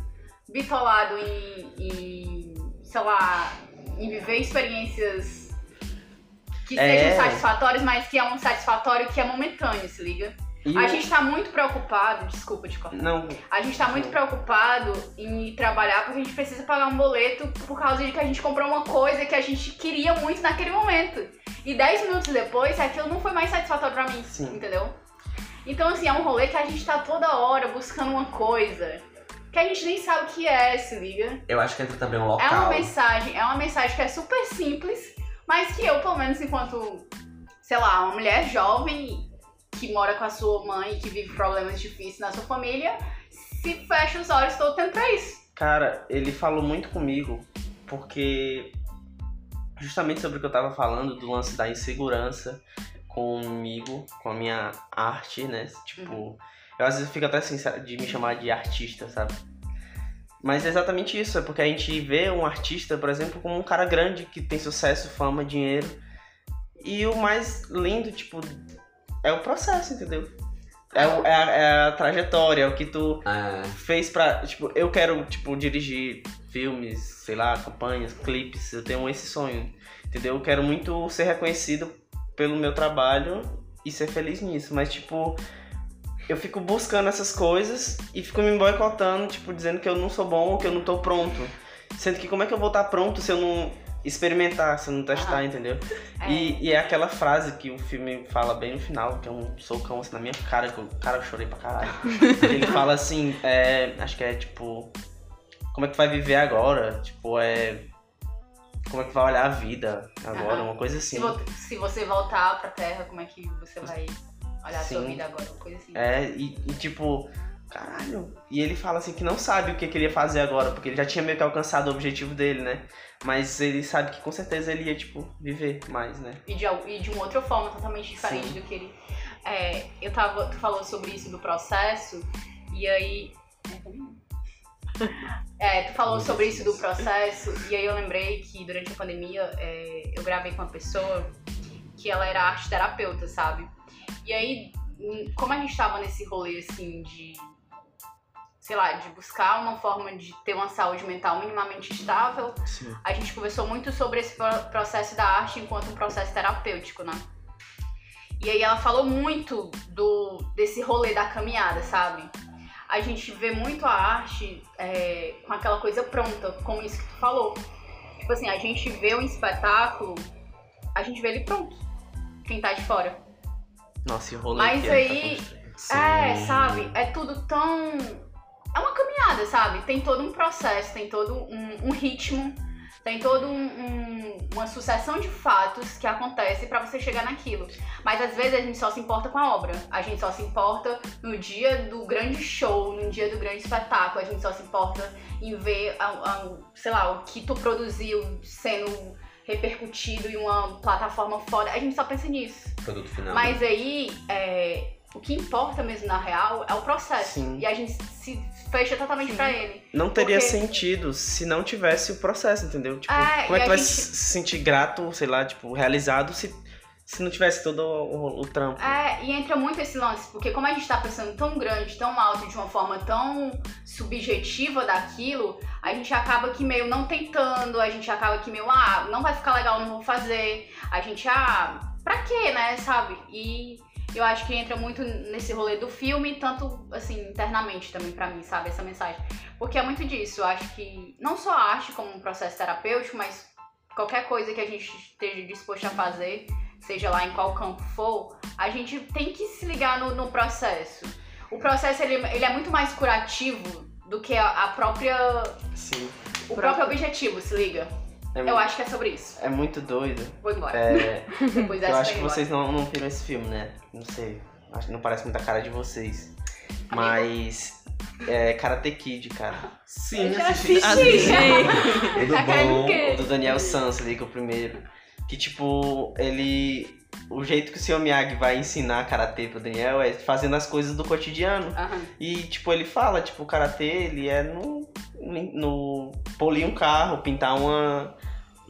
bitolado em, em sei lá, em viver experiências que é. sejam satisfatórias, mas que é um satisfatório que é momentâneo, se liga? E a gente tá muito preocupado, desculpa te cortar. Não. A gente tá muito preocupado em trabalhar porque a gente precisa pagar um boleto por causa de que a gente comprou uma coisa que a gente queria muito naquele momento. E 10 minutos depois, aquilo não foi mais satisfatório pra mim, Sim. entendeu? Então, assim, é um rolê que a gente tá toda hora buscando uma coisa que a gente nem sabe o que é, se liga. Eu acho que entra também um local. É uma mensagem, é uma mensagem que é super simples, mas que eu, pelo menos, enquanto, sei lá, uma mulher jovem que mora com a sua mãe, que vive problemas difíceis na sua família, se fecha os olhos todo tempo pra isso. Cara, ele falou muito comigo, porque justamente sobre o que eu tava falando, do lance da insegurança comigo, com a minha arte, né? Tipo, uhum. eu às vezes fico até assim de me chamar de artista, sabe? Mas é exatamente isso, é porque a gente vê um artista, por exemplo, como um cara grande que tem sucesso, fama, dinheiro. E o mais lindo, tipo, é o processo, entendeu? É, o, é, a, é a, trajetória, é o que tu é. fez pra. Tipo, eu quero, tipo, dirigir filmes, sei lá, campanhas, clipes, eu tenho esse sonho, entendeu? Eu quero muito ser reconhecido pelo meu trabalho e ser feliz nisso. Mas, tipo, eu fico buscando essas coisas e fico me boicotando, tipo, dizendo que eu não sou bom ou que eu não tô pronto. Sendo que como é que eu vou estar pronto se eu não experimentar, se eu não testar, ah, entendeu? É. E, e, é aquela frase que o filme fala bem no final, que é um socão assim na minha cara, que eu, cara, eu chorei pra caralho. Ele fala assim, é, acho que é tipo, como é que vai viver agora? Tipo, é como é que vai olhar a vida agora, uma coisa assim. Se, você voltar pra Terra, como é que você vai olhar Sim. a sua vida agora, uma coisa assim. É, e, e, tipo, caralho. E ele fala assim que não sabe o que, que ele ia fazer agora, porque ele já tinha meio que alcançado o objetivo dele, né? Mas ele sabe que com certeza ele ia, tipo, viver mais, né? E de, e de uma outra forma totalmente diferente Sim. do que ele. É, eu tava. Tu falou sobre isso do processo, e aí. É, tu falou sobre isso do processo, e aí eu lembrei que durante a pandemia é, eu gravei com uma pessoa que ela era arte terapeuta, sabe? E aí, como a gente tava nesse rolê assim de, sei lá, de buscar uma forma de ter uma saúde mental minimamente estável, Sim. a gente conversou muito sobre esse processo da arte enquanto um processo terapêutico, né? E aí ela falou muito do desse rolê da caminhada, sabe? A gente vê muito a arte é, com aquela coisa pronta, como isso que tu falou. Tipo assim, a gente vê um espetáculo, a gente vê ele pronto. Quem tá de fora. Nossa, e rolê Mas aí, É, sabe? É tudo tão. É uma caminhada, sabe? Tem todo um processo, tem todo um, um ritmo, tem todo um, um, uma sucessão de fatos que acontece pra você chegar naquilo. Mas às vezes a gente só se importa com a obra. A gente só se importa no dia do grande show, no dia do grande espetáculo. A gente só se importa em ver, a, a, sei lá, o que tu produziu sendo repercutido em uma plataforma foda. A gente só pensa nisso. Produto final. Mas aí, é, o que importa mesmo na real é o processo. Sim. E a gente se fecha totalmente pra ele. Não teria Porque- sentido se não tivesse o processo, entendeu? Tipo, É, como é que tu vai gente- se sentir grato, sei lá, tipo, realizado se, se não tivesse todo o, o- o trampo? É, e entra muito esse lance, porque como a gente tá pensando tão grande, tão alto, de uma forma tão subjetiva daquilo, a gente acaba que meio não tentando, a gente acaba que meio, ah, não vai ficar legal, não vou fazer. A gente, ah, pra quê, né, sabe? E eu acho que entra muito nesse rolê do filme, tanto assim, internamente também pra mim, sabe, essa mensagem. Porque é muito disso, eu acho que não só a arte como um processo terapêutico, mas qualquer coisa que a gente esteja disposto a fazer, seja lá em qual campo for, a gente tem que se ligar no, no processo. O processo ele, ele é muito mais curativo do que a, a própria Sim. o próprio objetivo, se liga. É, Eu acho que é sobre isso. é muito doido. Vou embora. É, Depois dessa eu acho que vou vocês não, não viram esse filme, né? Não sei. Acho que não parece muita cara de vocês. Mas. É Karate Kid, cara. Sim, Eu já assisti. assisti. Tudo Tá querendo o bom. quê? O do Daniel Sans ali, que é o primeiro. Que tipo, ele. O jeito que o Sr. Miyagi vai ensinar karatê pro Daniel é fazendo as coisas do cotidiano. Aham. E, tipo, ele fala, tipo, o karatê, ele é no, no polir um carro, pintar uma...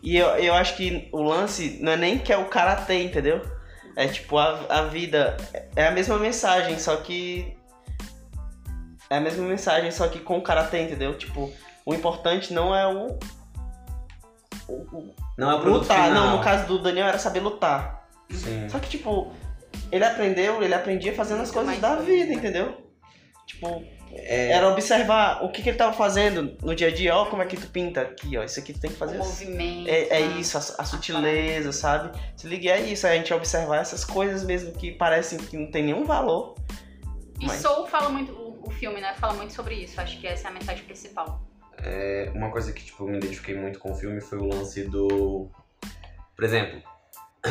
E eu, eu acho que o lance não é nem que é o karatê, entendeu? É, tipo, a, a vida... É a mesma mensagem, só que... É a mesma mensagem, só que com o karatê, entendeu? Tipo, o importante não é o... o, o Não é o lutar. final. Não, no caso do Daniel era saber lutar. Sim. Só que, tipo, ele aprendeu, ele aprendia fazendo as coisas da vida, né? entendeu? Tipo, É, era observar o que, que ele tava fazendo no dia a dia, ó, como é que tu pinta aqui, ó, isso aqui tu tem que fazer O assim. movimento. É, é né? isso, a, a sutileza, sabe? Se liga, é isso, é a gente observar essas coisas mesmo que parecem que não tem nenhum valor. E Mas- Soul fala muito, o, o filme, né? Fala muito sobre isso. Acho que essa é a mensagem principal. é, uma coisa que tipo, eu me identifiquei muito com o filme foi o lance do. Por exemplo,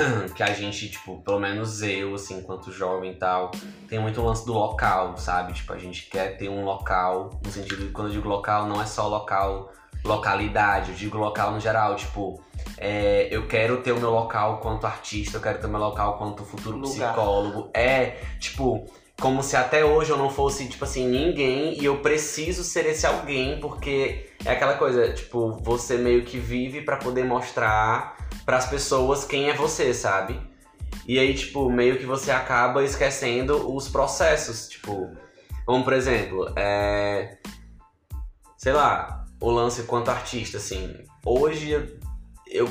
que a gente, tipo, pelo menos eu, assim, enquanto jovem e tal, tem muito o lance do local, sabe? Tipo, a gente quer ter um local, no sentido de quando eu digo local, não é só local, localidade, eu digo local no geral, tipo. é, eu quero ter o meu local quanto artista, eu quero ter o meu local quanto futuro Lugar. psicólogo. É, tipo, como se até hoje eu não fosse, tipo assim, ninguém e eu preciso ser esse alguém, porque é aquela coisa, tipo, você meio que vive pra poder mostrar pras pessoas quem é você, sabe? E aí, tipo, meio que você acaba esquecendo os processos, tipo, como por exemplo, é. Sei lá, o lance quanto artista, assim. Hoje eu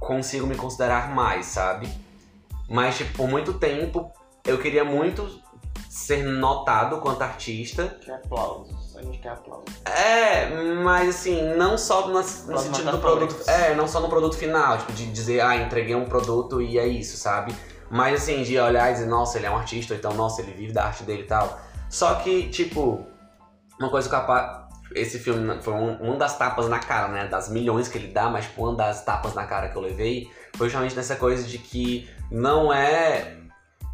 consigo me considerar mais, sabe? Mas, tipo, por muito tempo eu queria muito ser notado quanto artista. Quer aplausos, a gente quer aplausos. É, mas assim, não só no, no sentido do produto. É, não só no produto final, tipo, de dizer, ah, entreguei um produto e é isso, sabe? Mas assim, de olhar e dizer, nossa, ele é um artista, ou então, nossa, ele vive da arte dele e tal. Só que, tipo, uma coisa que eu apa- esse filme foi um, uma das tapas na cara, né? Das milhões que ele dá, mas tipo, uma das tapas na cara que eu levei foi justamente nessa coisa de que não é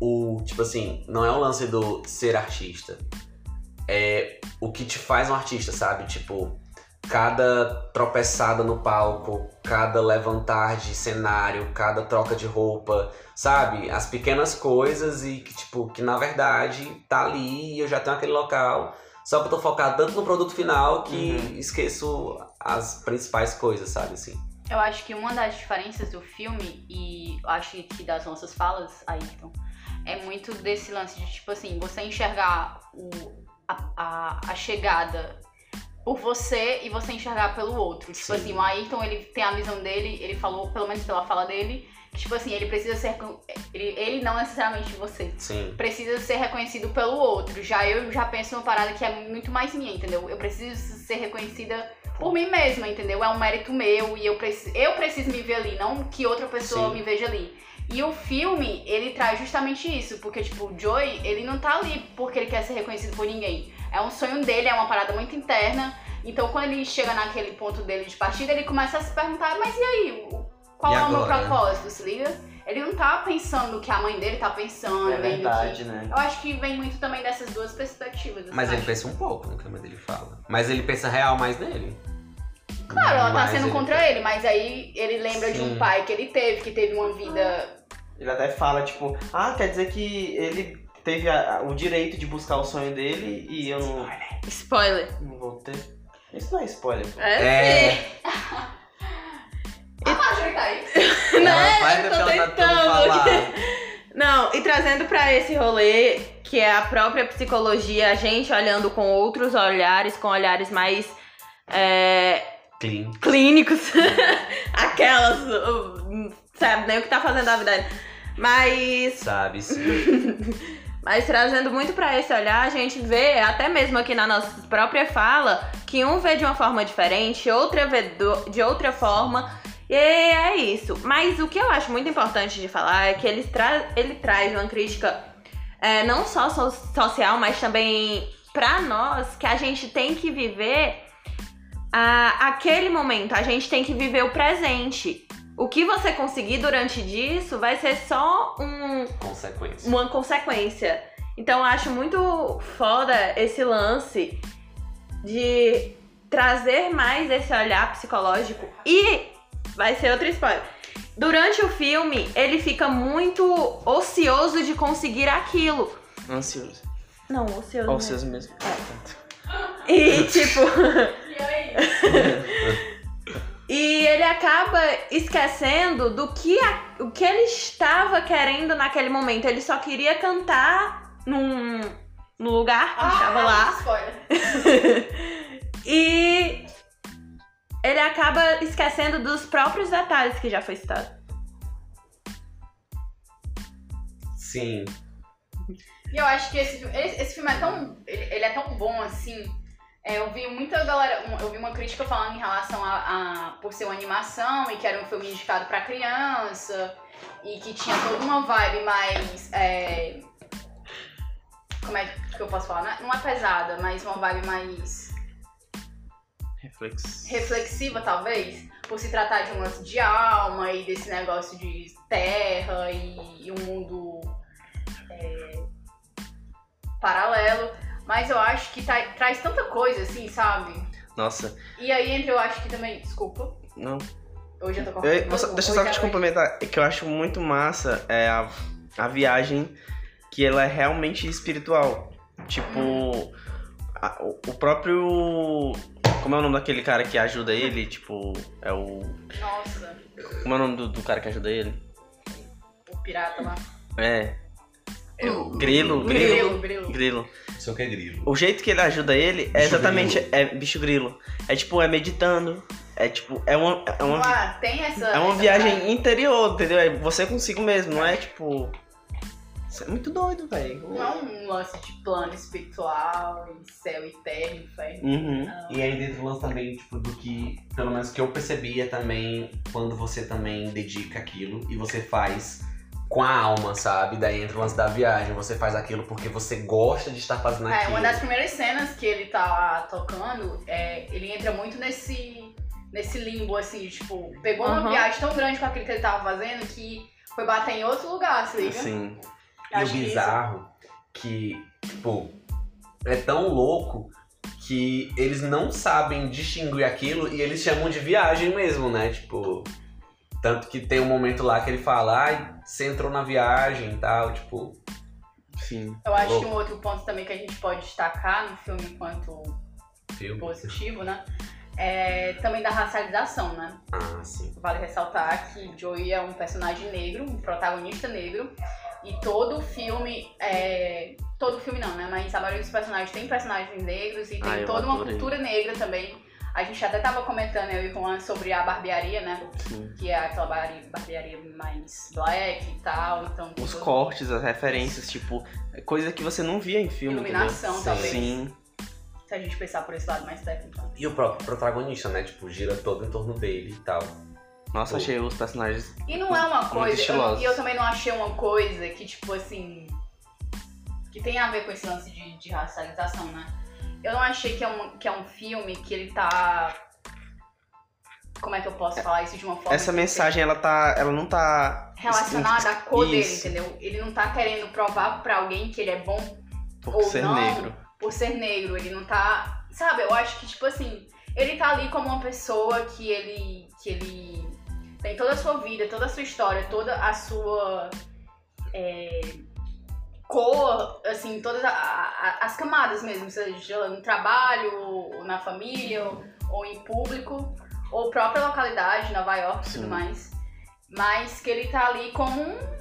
o, tipo assim, não é o lance do ser artista. É o que te faz um artista, sabe? Tipo, cada tropeçada no palco, cada levantar de cenário, cada troca de roupa, sabe? As pequenas coisas e que, tipo, que na verdade tá ali e eu já tenho aquele local. Só que eu tô focado tanto no produto final que Uhum. esqueço as principais coisas, sabe? Assim. Eu acho que uma das diferenças do filme, e acho que das nossas falas, Ayrton, é muito desse lance de, tipo assim, você enxergar o, a, a, a chegada por você e você enxergar pelo outro. Tipo Sim. assim, o Ayrton, ele tem a visão dele, ele falou, pelo menos pela fala dele, que, tipo assim, ele precisa ser... Ele, ele não necessariamente você Sim. precisa ser reconhecido pelo outro. Já eu já penso numa parada que é muito mais minha, entendeu? Eu preciso ser reconhecida por mim mesma, entendeu? É um mérito meu e eu, preci eu preciso me ver ali, não que outra pessoa Sim. me veja ali. E o filme, ele traz justamente isso, porque, tipo, o Joey, ele não tá ali porque ele quer ser reconhecido por ninguém. É um sonho dele, é uma parada muito interna. Então, quando ele chega naquele ponto dele de partida, ele começa a se perguntar, mas e aí? Qual E é o meu propósito, se liga? Ele não tá pensando o que a mãe dele tá pensando, É verdade, que... né? Eu acho que vem muito também dessas duas perspectivas. assim, Mas ele pensa um pouco no que a mãe dele fala. Mas ele pensa real mais nele. Claro, ela tá Mas sendo ele- contra ele, mas aí ele lembra de Sim. um pai que ele teve, que teve uma vida. Ele até fala, tipo, ah, quer dizer que ele teve a- a- o direito de buscar o sonho dele e eu não, Spoiler. não vou ter. Isso não é spoiler. pô. É, É. A Marjorie tá aí. Né? faz Eu tô tá tentando. Não, e trazendo pra esse rolê, que é a própria psicologia, a gente olhando com outros olhares, com olhares mais é, Clean. clínicos, aquelas, sabe, nem o que tá fazendo a vida. Mas Sabe, sim. Mas trazendo muito pra esse olhar, a gente vê, até mesmo aqui na nossa própria fala, que um vê de uma forma diferente, outra vê do- de outra forma. E é isso. Mas o que eu acho muito importante de falar é que ele, tra ele traz uma crítica é, não só so- social, mas também pra nós, que a gente tem que viver a- aquele momento, a gente tem que viver o presente. O que você conseguir durante disso vai ser só um, Consequência. uma consequência. Então eu acho muito foda esse lance de trazer mais esse olhar psicológico. E vai ser outro spoiler. Durante o filme, ele fica muito ocioso de conseguir aquilo. Ansioso. Não, ocioso. Ansioso mesmo. E tipo. E aí? E ele acaba esquecendo do que, a- o que ele estava querendo naquele momento. Ele só queria cantar num, num lugar que estava lá. Spoiler. E ele acaba esquecendo dos próprios detalhes que já foi citado. Sim. E eu acho que esse, filme- esse, esse filme é tão. Ele, ele é tão bom assim. É, eu vi muita galera. Eu vi uma crítica falando em relação a, a- por ser uma animação e que era um filme indicado pra criança e que tinha toda uma vibe mais. é, como é que eu posso falar? Não é- Não é pesada, mas uma vibe mais Reflexo. reflexiva, talvez, por se tratar de um lance de alma e desse negócio de terra e, e um mundo é, paralelo. Mas eu acho que tá- traz tanta coisa, assim, sabe? Nossa, E aí entra, eu acho que também. Desculpa, não. hoje eu tô com Eu- você- deixa eu só Hoje te é- complementar. Que eu acho muito massa é a, a viagem que ela é realmente espiritual. Tipo, a- o, o próprio. Como é o nome daquele cara que ajuda ele? Tipo, é o. Nossa, Como é o nome do, do cara que ajuda ele? o pirata lá. É. É o Grilo, grilo. Grilo, grilo. Grilo. Seu que é grilo. O jeito que ele ajuda ele é Bicho exatamente. É bicho grilo. É tipo, é meditando. É tipo, é uma. É uma, Ah, tem essa. é uma essa viagem interior, entendeu? É você consigo mesmo, não é tipo. Isso é muito doido, velho. Não é um lance de plano espiritual, e céu e terra, inferno. Uhum. E aí dentro do lance também, tipo, do que, pelo menos que eu percebia também, quando você também dedica aquilo e você faz com a alma, sabe? Daí entra o lance da viagem, você faz aquilo porque você gosta de estar fazendo É, aquilo. uma das primeiras cenas que ele tá lá tocando, é, ele entra muito nesse, nesse limbo, assim, tipo, pegou uma Uhum. viagem tão grande com aquilo que ele tava fazendo que foi bater em outro lugar, se liga? Sim. E o Acho que bizarro que, tipo, é tão louco que eles não sabem distinguir aquilo e eles chamam de viagem mesmo, né? Tipo, tanto que tem um momento lá que ele fala, ai, você entrou na viagem e tal, tipo, Sim. Eu acho Louco. que um outro ponto também que a gente pode destacar no filme enquanto filme. positivo, né? É também da racialização, né? Ah, sim. Vale ressaltar que Joey é um personagem negro, um protagonista negro, e todo filme, é... todo filme não, né? Mas a maioria dos personagens tem personagens negros e tem Ah, toda uma cultura negra também. A gente até tava comentando eu e Juan sobre a barbearia, né? Sim. Que é aquela bar- barbearia mais black e tal, então... Os todo- cortes, as referências, tipo, é coisa que você não via em filme. Iluminação, entendeu? talvez. Sim. Se a gente pensar por esse lado mais técnico. E o próprio protagonista, né? Tipo, gira todo em torno dele e tal. Nossa, Pô. achei os personagens. E não é uma coisa. eu-. E eu, também não achei uma coisa que, tipo assim. Que tem a ver com esse lance de, de racialização, né? Eu não achei que é, um, que é um filme que ele tá. Como é que eu posso falar isso de uma forma. Essa mensagem, ela tá. Ela não tá. Relacionada à cor dele, Isso. entendeu? Ele não tá querendo provar pra alguém que ele é bom Por ou ser não. negro. por ser negro. Ele não tá. Sabe, eu acho que, tipo assim, ele tá ali como uma pessoa que ele. que ele tem toda a sua vida, toda a sua história, toda a sua. é, cor, assim, todas a- a- as camadas mesmo, seja no trabalho, na família, ou, ou em público, ou própria localidade, Nova York e tudo mais. Mas que ele tá ali como um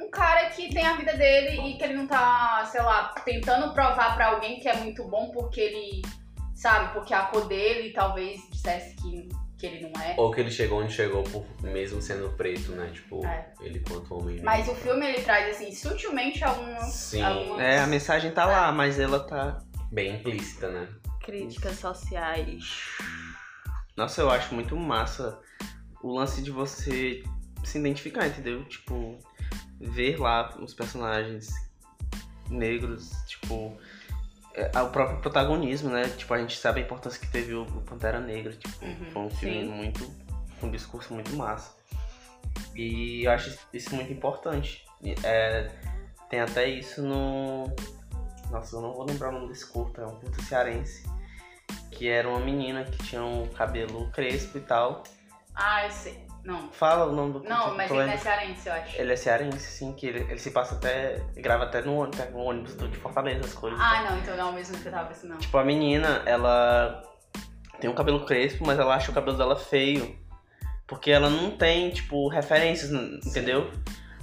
um cara que tem a vida dele e que ele não tá, sei lá, tentando provar pra alguém que é muito bom porque ele, sabe, porque a cor dele talvez dissesse que, que ele não é. Ou que ele chegou onde chegou por mesmo sendo preto, né? Tipo, É. ele quanto homem. Mas o filme ele traz, assim, sutilmente algumas. Sim. algumas- É, a mensagem tá lá, mas ela tá. Bem implícita, né? Críticas sociais. Nossa, eu acho muito massa o lance de você se identificar, entendeu? Tipo, ver lá os personagens negros, tipo, é, o próprio protagonismo, né? Tipo, a gente sabe a importância que teve o Pantera Negra, tipo, Uhum, foi um filme sim. muito, com um discurso muito massa. E eu acho isso muito importante. É, tem até isso no. Nossa, eu não vou lembrar o nome desse curta, é um curta cearense. Que era uma menina que tinha um cabelo crespo e tal. Ah, eu sei. Não. Fala o nome do. Não, mas ele é lembra? cearense, eu acho. Ele é cearense, sim, que ele, ele se passa até. grava até no ônibus, no ônibus do- de Fortaleza, as coisas. Ah, não, então não é o mesmo que eu tava pensando, não. Tipo, a menina, ela tem um cabelo crespo, mas ela acha o cabelo dela feio. Porque ela não tem, tipo, referências, n- entendeu?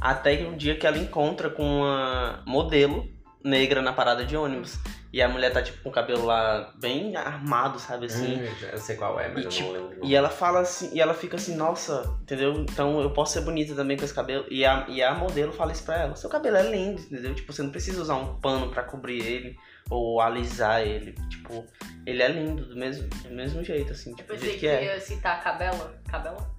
Até que um dia que ela encontra com uma modelo negra na parada de ônibus. E a mulher tá, tipo, com o cabelo lá bem armado, sabe assim? Hum, eu sei qual é, mas E, eu tipo, não lembro. E ela fala assim, e ela fica assim, nossa, entendeu? Então eu posso ser bonita também com esse cabelo. E a, e a modelo fala isso pra ela, seu cabelo é lindo, entendeu? Tipo, você não precisa usar um pano pra cobrir ele ou alisar ele. Tipo, ele é lindo do mesmo, do mesmo jeito, assim, Eu tipo, do pensei que que é. ia citar Cabela. Cabela?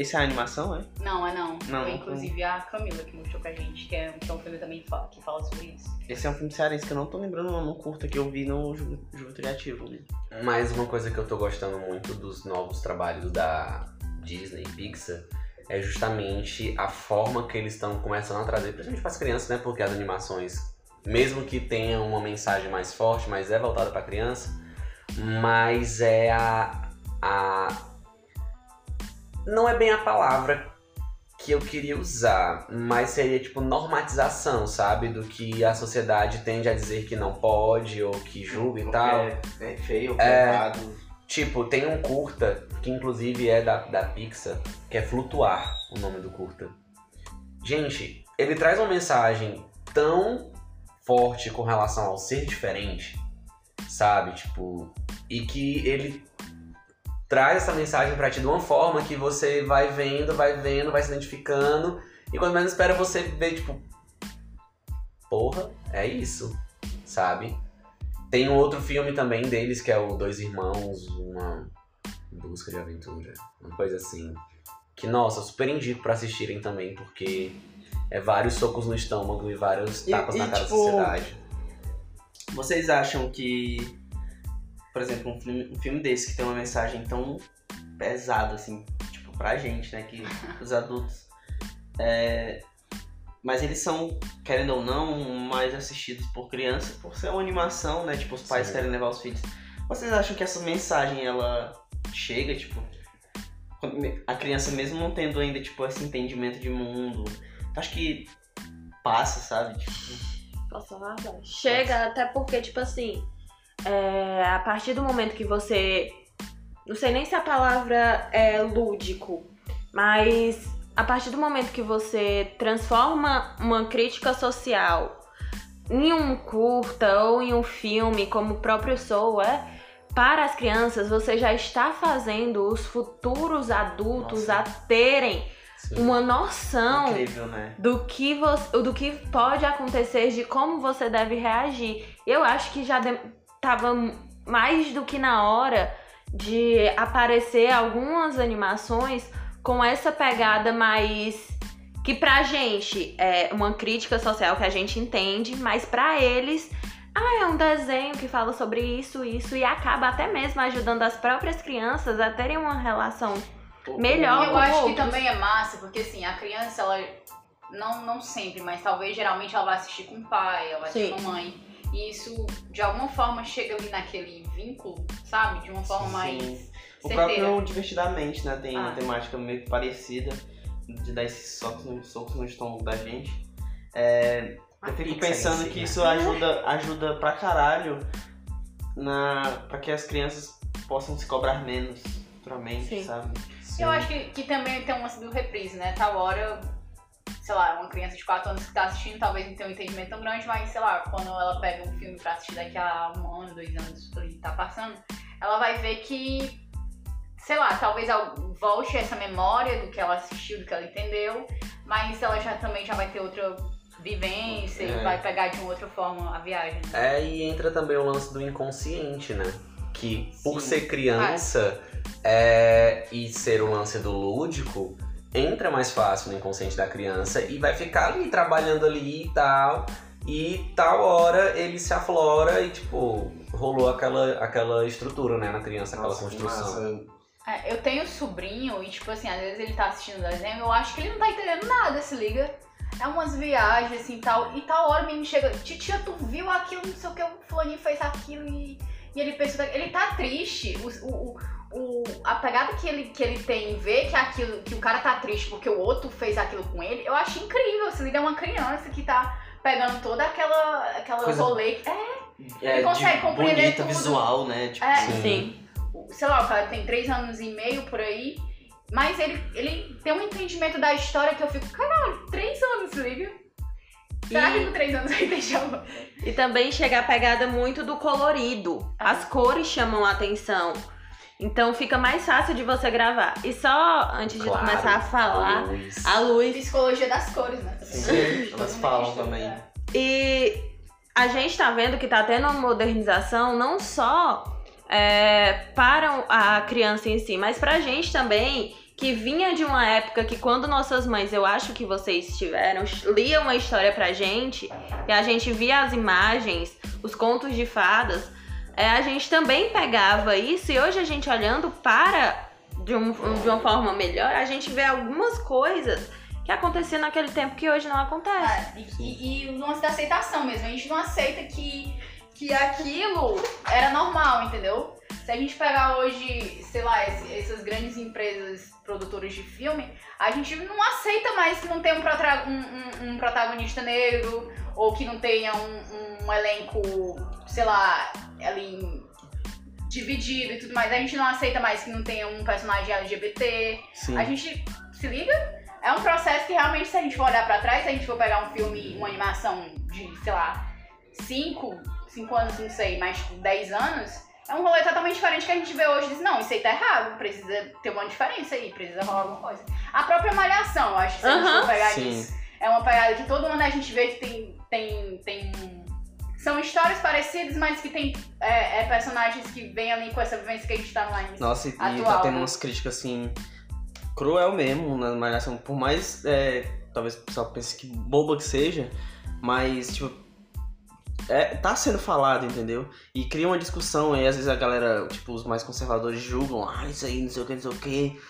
Essa é a animação, é? Não, é não. Não, Foi não. inclusive a Camila que mostrou pra gente, que é, que é um filme também que fala, que fala sobre isso. Esse é um filme cearense que eu não tô lembrando não, curta que eu vi no Ju- Juventude Ativo. Né? Mais uma coisa que eu tô gostando muito dos novos trabalhos da Disney e Pixar é justamente a forma que eles estão começando a trazer, principalmente para as crianças, né? Porque as animações, mesmo que tenham uma mensagem mais forte, mas é voltada para criança, mas é a, a não é bem a palavra que eu queria usar, mas seria tipo normatização, sabe? Do que a sociedade tende a dizer que não pode ou que julga e tal. É, feio, É. errado. Tipo, tem um curta, que inclusive é da, da Pixar, que é Flutuar, o nome do curta. Gente, ele traz uma mensagem tão forte com relação ao ser diferente, sabe? Tipo, e que ele traz essa mensagem pra ti de uma forma que você vai vendo, vai vendo, vai se identificando, e quando menos espera você vê, tipo, porra, é isso, sabe? Tem um outro filme também deles, que é o Dois Irmãos, uma busca de aventura, uma coisa assim. Que, nossa, eu super indico pra assistirem também, porque é vários socos no estômago e vários tapas e, na cara tipo, da sociedade. Vocês acham que, por exemplo, um filme, um filme desse que tem uma mensagem tão pesada, assim, tipo, pra gente, né, que os adultos, é, mas eles são, querendo ou não, mais assistidos por crianças por ser uma animação, né, tipo, os pais Sim. querem levar os filhos. Vocês acham que essa mensagem, ela chega, tipo, a criança mesmo não tendo ainda, tipo, esse entendimento de mundo, acho que passa, sabe, tipo... Posso falar? Vai. Chega até porque, tipo assim, é, a partir do momento que você. Não sei nem se a palavra é lúdico, mas a partir do momento que você transforma uma crítica social em um curta ou em um filme, como o próprio Soul é, para as crianças, você já está fazendo os futuros adultos Nossa. a terem Sim. uma noção Incrível, né? do que você, do que pode acontecer, de como você deve reagir. Eu acho que já de- tava mais do que na hora de aparecer algumas animações com essa pegada mais que pra gente é uma crítica social que a gente entende, mas pra eles ah, é um desenho que fala sobre isso, isso e acaba até mesmo ajudando as próprias crianças a terem uma relação melhor E eu com acho que outros. também é massa, porque assim, a criança, ela. Não, não sempre, mas talvez geralmente ela vai assistir com o pai, ela vai assistir com a mãe. E isso, de alguma forma, chega ali naquele vínculo, sabe? De uma forma mais Sim. O certeira. próprio Divertidamente, né? Tem uma Ah. temática meio que parecida de dar esses socos no, socos no estômago da gente. É, Uma eu fico pensando si, que né? isso ajuda, ajuda pra caralho na, pra que as crianças possam se cobrar menos futuramente, Sim. sabe? Eu acho que, que também tem um lance do reprise, né? Tal hora, sei lá, uma criança de 4 anos que tá assistindo talvez não tenha um entendimento tão grande, mas sei lá, quando ela pega um filme pra assistir daqui a um ano, dois anos, por tá passando, ela vai ver que, sei lá, talvez volte essa memória do que ela assistiu, do que ela entendeu, mas ela já também já vai ter outra vivência É. e vai pegar de uma outra forma a viagem. né? É, e entra também o lance do inconsciente, né? Que por Sim. ser criança é, e ser o lance do lúdico, entra mais fácil no inconsciente da criança e vai ficar ali trabalhando ali e tal. E tal hora ele se aflora e, tipo, rolou aquela, aquela estrutura, né, na criança, aquela Nossa, que construção. É, eu tenho sobrinho e, tipo assim, às vezes ele tá assistindo o desenho, eu acho que ele não tá entendendo nada, se liga. É umas viagens, assim, tal. E tal hora o menino chega, titia, tu viu aquilo, não sei o que, o fulaninho fez aquilo e, e ele pensou... Ele tá triste. O, o, o, a pegada que ele, que ele tem em ver que, aquilo, que o cara tá triste porque o outro fez aquilo com ele, eu acho incrível. Se liga, é uma criança que tá pegando toda aquela, aquela Coisa- rolê. É, É, Ele consegue de compreender bonita, tudo. visual, né? Tipo, É, assim, Sim. sei lá, o cara tem três anos e meio por aí, mas ele, ele tem um entendimento da história que eu fico, caralho, três anos, se liga? Será E- que com três anos vai deixar o... E também chega a pegada muito do colorido. As cores chamam a atenção. Então fica mais fácil de você gravar. E só antes de Claro, começar a falar, luz. a luz. Psicologia das cores, né? Sim, elas falam também. E a gente tá vendo que tá tendo uma modernização não só é, para a criança em si, mas pra gente também, que vinha de uma época que quando nossas mães, eu acho que vocês tiveram, liam uma história pra gente, e a gente via as imagens, os contos de fadas, é, a gente também pegava isso, e hoje a gente olhando para de, um- de uma forma melhor, a gente vê algumas coisas que aconteciam naquele tempo que hoje não acontece. É, e, e, e o lance da aceitação mesmo, a gente não aceita que, que aquilo era normal, entendeu? Se a gente pegar hoje, sei lá, essas grandes empresas produtoras de filme, a gente não aceita mais que não tenha um, um- um- um protagonista negro, ou que não tenha um, um elenco, sei lá, ali dividido e tudo mais. A gente não aceita mais que não tenha um personagem LGBT. Sim. A gente se liga? É um processo que realmente, se a gente for olhar pra trás, se a gente for pegar um filme, uma animação de, sei lá, 5, 5 anos, não sei, mais tipo 10 anos, é um rolê totalmente diferente que a gente vê hoje e diz, não, isso aí tá errado, precisa ter uma diferença aí, precisa rolar alguma coisa. A própria malhação, eu acho que se a gente pegar Sim. isso, é uma pegada que todo mundo a gente vê que tem. tem, tem são histórias parecidas, mas que tem é, é, personagens que vêm ali com essa vivência que a gente tá no anime. Nossa, e, e atual, tá tendo né? umas críticas assim. Cruel mesmo na Malhação. Por mais. é, talvez o pessoal pense que boba que seja, mas, tipo. É, tá sendo falado, entendeu? E cria uma discussão, e às vezes a galera, tipo, os mais conservadores julgam, ah, isso aí, não sei o que, não sei o que,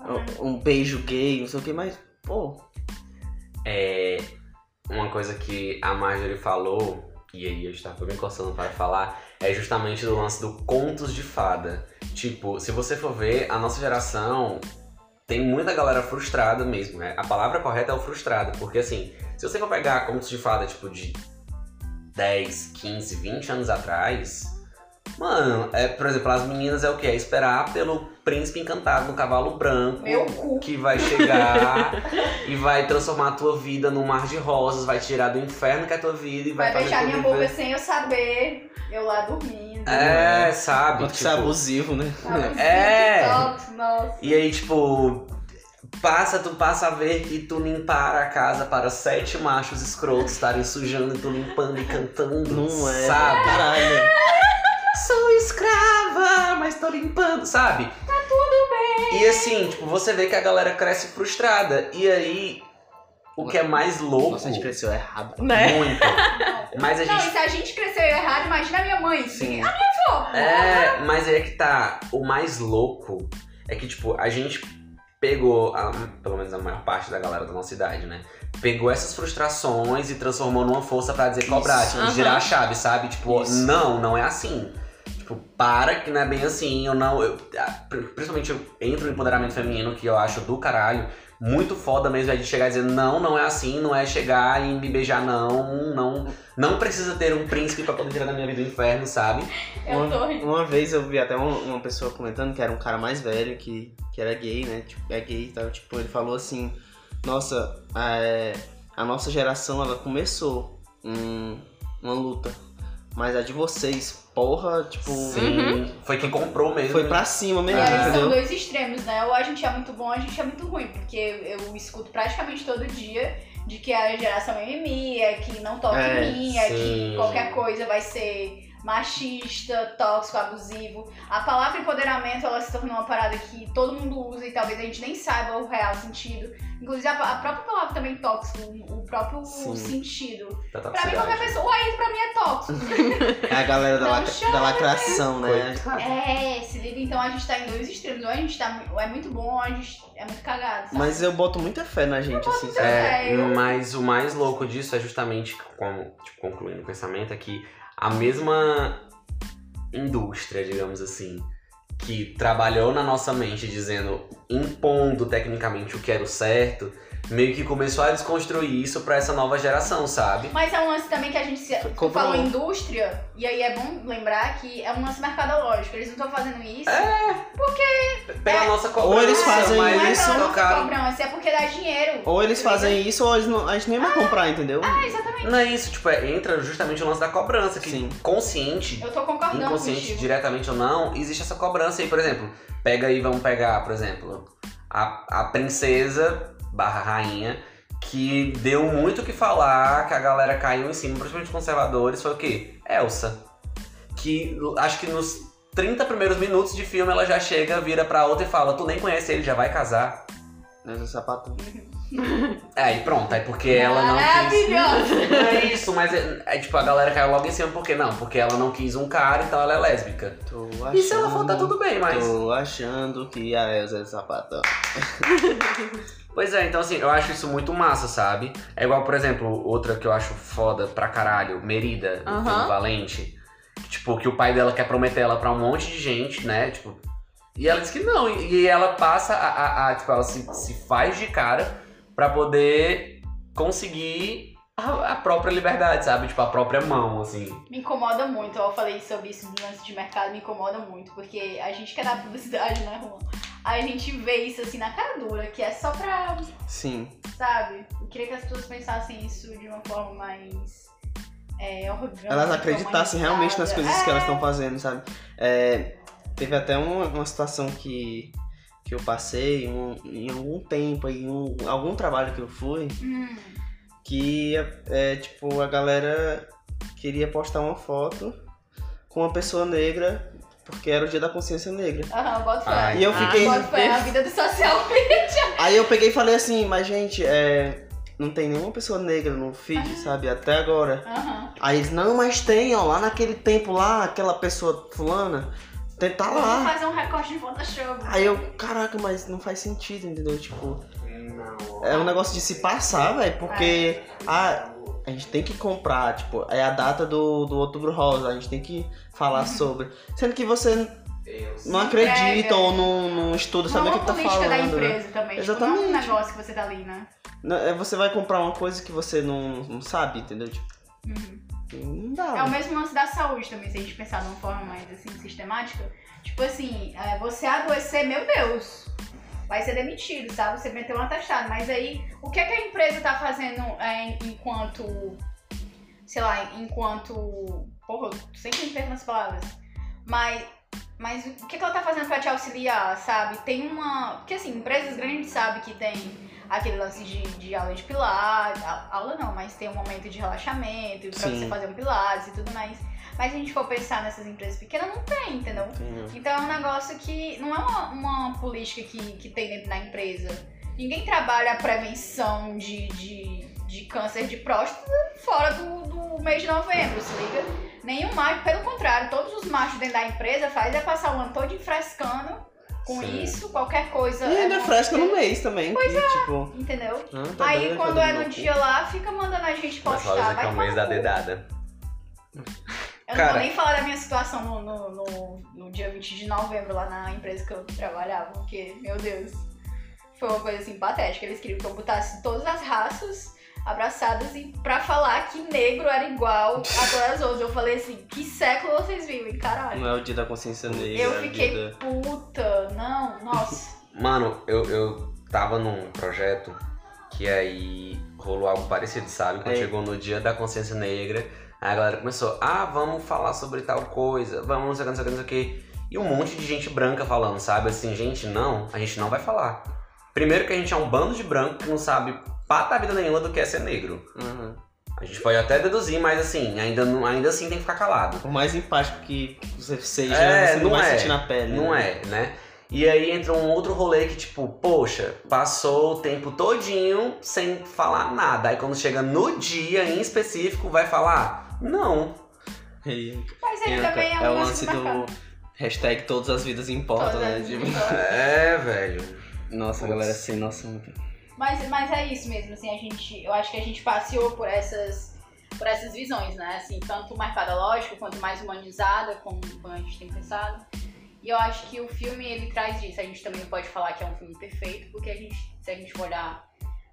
Uhum. um beijo gay, não sei o que, mas, pô, É uma coisa que a Marjorie falou, e aí eu estava me encostando para falar, é justamente do lance do contos de fada. Tipo, se você for ver, a nossa geração tem muita galera frustrada mesmo. Né? A palavra correta é o frustrado, porque assim, se você for pegar contos de fada, tipo, de 10, 15, 20 anos atrás, mano, é, por exemplo, as meninas é o que? É esperar pelo príncipe encantado no cavalo branco Meu cu. que vai chegar e vai transformar a tua vida num mar de rosas, vai tirar do inferno que é a tua vida e vai, Vai tu minha boca sem eu saber, eu lá dormindo. É, sabe? quanto que isso é tipo, abusivo, né? Ah, É. TikTok, nossa. E aí, tipo, passa, tu passa a ver que tu limpar a casa para sete machos escrotos estarem sujando e tu limpando e cantando. Não é. Sabe? Caralho. Sou escrava mas tô limpando, sabe? Tá tudo bem. E assim, tipo, você vê que a galera cresce frustrada. E aí, o que é mais louco. Nossa, a gente cresceu errado. Né? Muito. Mas a Não, gente e se a gente cresceu errado, imagina a minha mãe. Sim. Pô, É, mas aí é que tá. O mais louco é que, tipo, a gente pegou, a- pelo menos a maior parte da galera da nossa idade, né? Pegou essas frustrações e transformou numa força pra dizer cobrar, tipo, Aham. girar a chave, sabe? Tipo, Isso. não, não é assim. Tipo, para que não é bem assim. Eu não. Eu, pri- principalmente eu entro no empoderamento feminino, que eu acho do caralho. Muito foda mesmo é de chegar e dizer, não, não é assim, não é chegar e me beijar, não, não. Não precisa ter um príncipe pra poder tirar da minha vida do inferno, sabe? eu tô Uma, rindo. uma vez eu vi até uma, uma pessoa comentando que era um cara mais velho, que, que era gay, né? Tipo, é gay e tal. Tipo, ele falou assim, nossa, é, a nossa geração ela começou um- uma luta. Mas a de vocês, porra, tipo, Sim. Foi quem comprou mesmo. foi pra cima E mesmo, Ah, aí são entendeu? dois extremos, né? Ou a gente é muito bom, ou a gente é muito ruim. Porque eu escuto praticamente todo dia de que a geração mimimi é que não toca É, em mim, é que qualquer coisa vai ser machista, tóxico, abusivo. A palavra empoderamento, ela se tornou uma parada que todo mundo usa e talvez a gente nem saiba o real sentido. Inclusive, a, a própria palavra também tóxico, o próprio Sim. sentido. Da Pra mim, qualquer pessoa, o aí pra mim é tóxico. É a galera da, chora, da lacração, né? É, se liga, então a gente tá em dois extremos. Ou a gente tá, ou é muito bom, ou a gente é muito cagado. sabe? Mas eu boto muita fé na gente, assim, sabe? É, É, eu- mas o mais louco disso é justamente, como, tipo, concluindo o pensamento, é que a mesma indústria, digamos assim, que trabalhou na nossa mente dizendo, impondo tecnicamente o que era o certo, meio que começou a desconstruir isso pra essa nova geração, sabe? Mas é um lance também que a gente se, falou indústria, e aí é bom lembrar que é um lance mercadológico. Eles não estão fazendo isso. Pela É. nossa cobrança, Ou eles fazem mas não é isso, pela cobrança, é porque dá dinheiro. Ou eles fazem isso, ou eles não, a gente nem vai comprar, entendeu? Ah, exatamente. Não é isso, tipo, é- entra justamente o lance da cobrança, que Sim. consciente Eu tô concordando inconsciente, contigo. diretamente ou não, existe essa cobrança aí, por exemplo. Pega aí, vamos pegar, por exemplo, a, a princesa barra rainha, que deu muito o que falar, que a galera caiu em cima, principalmente os conservadores, foi o quê? Elsa. Que acho que nos 30 primeiros minutos de filme ela já chega, vira pra outra e fala, tu nem conhece ele, já vai casar. Mas o sapatão. Aí pronto, aí porque ela não quis. Maravilhosa. Não é isso, mas é, é tipo, a galera caiu logo em cima, por quê? Não, porque ela não quis um cara, então ela é lésbica. Tô achando, E se ela for, tá tudo bem, mas. Tô achando que a Elsa é sapatão. Pois é, então assim, eu acho isso muito massa, sabe? É igual, por exemplo, outra que eu acho foda pra caralho, Merida, do Aham. filme Valente. Tipo, que o pai dela quer prometer ela pra um monte de gente, né? Tipo. E ela diz que não, e e ela passa a. a- a- tipo, ela se, se faz de cara pra poder conseguir a, a própria liberdade, sabe? Tipo, a própria mão, assim. Me incomoda muito, eu falei sobre isso no lance de mercado, me incomoda muito, porque a gente quer dar publicidade, né, Juan? Aí a gente vê isso assim na cara dura, que é só pra, Sim. sabe? Eu queria que as pessoas pensassem isso de uma forma mais é, orgânica. Elas acreditassem realmente nas coisas que elas É. estão fazendo, sabe? É, teve até uma, uma situação que, que eu passei um- em algum tempo, em um, algum trabalho que eu fui, Hum, que é, tipo, a galera queria postar uma foto com uma pessoa negra, porque era o dia da consciência negra. Aham, bota fé. E eu Ah, fiquei. Bota fé, a vida do social Aí eu peguei e falei assim, mas gente, é, não tem nenhuma pessoa negra no feed, sabe? Até agora. Aham. Aí eles, não, mas tem, ó, lá naquele tempo lá, aquela pessoa fulana, tem, tá Vamos lá. fazer um recorte de Photoshop. Aí eu, caraca, mas não faz sentido, entendeu? Tipo, Não. é um negócio de se passar, velho, porque ah, a gente tem que comprar, tipo, é a data do, do Outubro Rosa, a gente tem que falar sobre. Sendo que você não acredita entrega. ou não, não estuda, Não sabe é o uma que tá política da falando. né? empresa também. Tipo, Exatamente. não é um negócio que você tá ali, né? É, Você vai comprar uma coisa que você não, não sabe, entendeu? Tipo, Uhum. não dá. É o velho. mesmo lance da saúde também, se a gente pensar de uma forma mais assim, sistemática. Tipo assim, é, você adoecer, meu Deus, vai ser demitido, sabe? Você meteu um atestado. Mas aí, o que, é que a empresa tá fazendo é, enquanto. Sei lá, enquanto. Porra, eu sempre me perco nas palavras. Mas. Mas o que, que ela tá fazendo pra te auxiliar, sabe? Tem uma. Porque assim, empresas grandes sabem que tem aquele lance de, de aula de pilates. Aula não, mas tem um momento de relaxamento pra Sim. você fazer um pilates e tudo mais. Mas se a gente for pensar nessas empresas pequenas, não tem, entendeu? Então é um negócio que não é uma, uma política que, que tem dentro da empresa. Ninguém trabalha a prevenção de, de, de câncer de próstata fora do, do mês de novembro, se liga? Nenhum macho, pelo contrário, todos os machos dentro da empresa fazem é passar o ano todo frescando com Sim. isso, qualquer coisa. E ainda bom fresca no mês também. Pois é. Tipo, Entendeu? ah, tá Aí doido, quando tá é no dia lá, fica mandando a gente Mas postar. fala que é Vai o mês da dedada. Eu não Cara. vou nem falar da minha situação no, no, no, no dia 20 de novembro lá na empresa que eu trabalhava, porque, meu Deus, foi uma coisa assim patética. Eles queriam que eu botasse todas as raças abraçadas e pra falar que negro era igual a todas as outras. Eu falei assim, que século vocês vivem, caralho? Não é o dia da consciência negra. Eu é fiquei puta, não, nossa. Mano, eu, eu tava num projeto que aí rolou algo parecido, sabe? Quando É. chegou no dia da consciência negra, aí a galera começou, ah, vamos falar sobre tal coisa, vamos não sei o que, não sei o que, não sei o que. E um monte de gente branca falando, sabe? Assim, gente, não, a gente não vai falar. Primeiro que a gente é um bando de branco que não sabe pata vida nenhuma do que é ser negro. Uhum. A gente pode até deduzir, mas assim, ainda, não, ainda assim tem que ficar calado. Por mais empático que você seja, É, você não, não vai é. sentir na pele. Não né? é, né? E aí entra um outro rolê que, tipo, poxa, passou o tempo todinho sem falar nada. Aí quando chega no dia em específico, vai falar? Não. E Mas ele também é, é um o lance do hashtag todas as vidas importam, Todas né? Tipo, vidas. É, velho. nossa, Putz. galera, sem noção. Mas, mas é isso mesmo, assim, a gente. Eu acho que a gente passeou por essas. Por essas visões, né? Assim, tanto mercadológico quanto mais humanizada, como, como a gente tem pensado. E eu acho que o filme ele traz isso. A gente também pode falar que é um filme perfeito, porque a gente, se a gente for olhar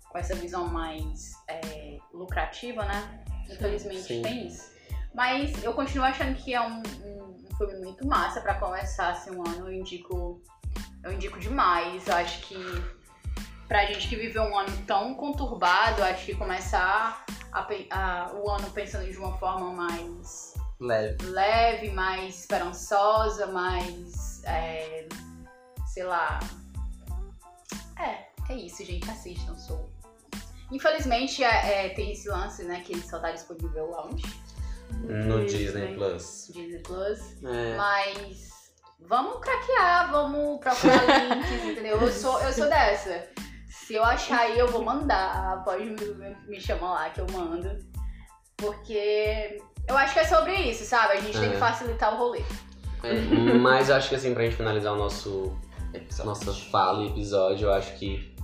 com essa visão mais é, lucrativa, né? Infelizmente Sim. tem isso. Mas eu continuo achando que é um, um- um filme muito massa pra começar assim, um ano. Eu indico, eu indico demais. Eu acho que pra gente que viveu um ano tão conturbado, eu acho que começar a a- o ano pensando de uma forma mais Leve. leve, mais esperançosa, mais. é, sei lá. É, é isso, gente. Assistam, sou. Infelizmente é, é, tem esse lance, né, que ele só tá disponível onde? No Disney Plus. Disney Plus. É. Mas vamos craquear, vamos procurar links, entendeu? Eu sou, eu sou dessa. Se eu achar aí, eu vou mandar. Pode me, me chamar lá que eu mando. Porque eu acho que é sobre isso, sabe? A gente tem que É. facilitar o rolê. Mas eu acho que assim, pra gente finalizar o nosso nossa fala e episódio, eu acho que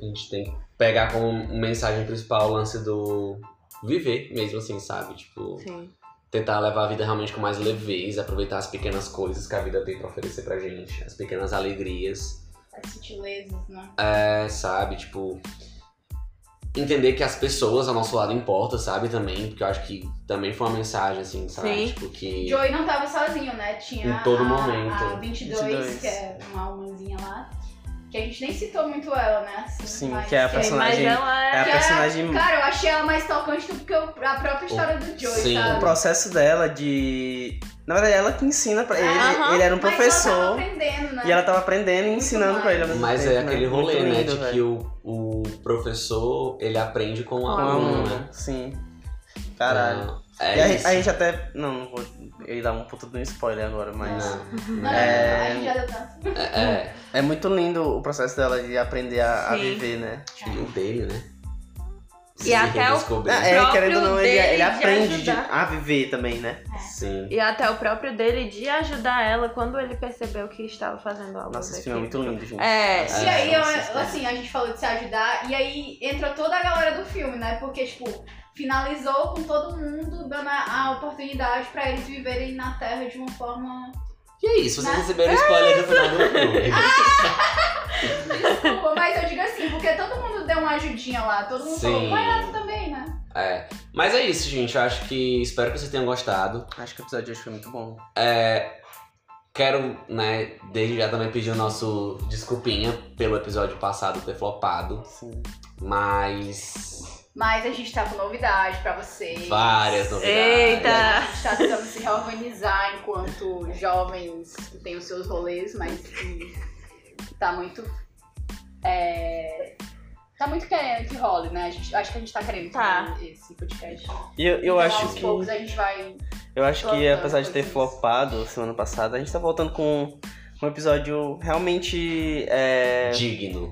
a gente tem que pegar como mensagem principal o lance do viver mesmo, assim, sabe? Tipo, Sim. tentar levar a vida realmente com mais leveza, aproveitar as pequenas coisas que a vida tem pra oferecer pra gente, as pequenas alegrias, As sutilezas, né? é, sabe? Tipo, entender que as pessoas ao nosso lado importam, sabe? Também, porque eu acho que também foi uma mensagem, assim, sabe? Sim. Tipo, que. Joey não tava sozinho, né? Tinha Em todo a, momento. a 22, 22. que é uma almazinha lá. Que a gente nem citou muito ela, né? Assim, Sim, mas que é a Mas personagem. ela É a é. Que personagem. Cara, eu achei ela mais tocante do que o- a própria história do Joey, Sim. O sabe? processo dela de. Na verdade, ela que ensina pra ele. Aham. Ele era um Mas ela tava professor. aprendendo, né? E ela tava aprendendo e ensinando pra ele. Mas tempo, é aquele Muito rolê, né? lindo, De velho. que o, o professor, ele aprende com o o Aluno, né? Sim. Caralho. Então, E a, É gente- isso. a gente até. Não, não vou. Eu ia dar um puta de um spoiler agora, mas. Não, Não, não. É. a. É, é, É muito lindo o processo dela de aprender a, a viver, né? filho dele, né? E até o- redescobrir. É, é, próprio querendo não, ele, dele ele de aprende de- a viver também, né? Sim. E até o próprio dele de ajudar ela quando ele percebeu que estava fazendo algo. Nossa, esse filme é muito daquilo. lindo, gente. É. E É, aí, eu- assim, a gente falou de se ajudar, e aí entra toda a galera do filme, né? Porque, tipo, finalizou com todo mundo dando a, a oportunidade pra eles viverem na Terra de uma forma. E é isso, vocês Né? receberam spoiler do final do filme. Desculpa, mas eu digo assim, porque todo mundo deu uma ajudinha lá, todo mundo Sim. falou, vai lá também, né? É. Mas é isso, gente. Eu acho que. Espero que vocês tenham gostado. Acho que o episódio de hoje foi muito bom. É, quero, né, desde já também pedir o nosso desculpinha pelo episódio passado ter flopado. Sim. Mas. Mas a gente tá com novidade pra vocês. Várias novidades. Eita! A gente tá tentando se reorganizar enquanto jovens que têm os seus rolês, mas que tá muito é, Tá muito querendo que role, né? A gente, acho que a gente tá querendo Tá. esse podcast. E eu, eu Então, acho aos que. poucos a gente vai. Eu acho que apesar de ter coisas. flopado semana passada, a gente tá voltando com um episódio realmente. É, Digno.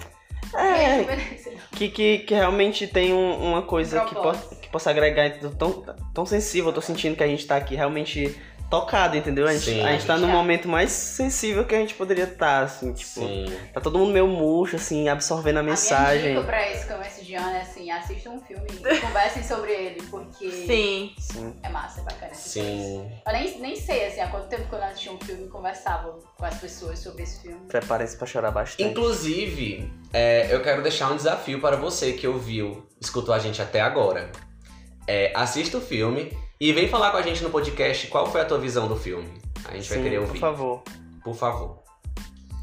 É, rejuvenescer. que, que, que realmente tem um- uma coisa que, po Propósito. que possa agregar tão, tão sensível. Eu tô sentindo que a gente tá aqui realmente tocado, entendeu? A gente, Sim, a gente tá no momento mais sensível que a gente poderia estar, assim, tipo. Sim. Tá todo mundo meio murcho, assim, absorvendo a A minha mensagem. dica pra esse começo de ano é assim, assistam um filme e conversem sobre ele, porque Sim. É massa, é bacana. Sim. Eu nem, nem sei, assim, há quanto tempo que eu não assisti um filme e conversava com as pessoas sobre esse filme. Preparem-se pra chorar bastante. Inclusive, é, eu quero deixar um desafio para você que ouviu, escutou a gente até agora. É, assista o filme e vem falar com a gente no podcast qual foi a tua visão do filme. A gente vai Sim, querer por ouvir. favor. Por favor.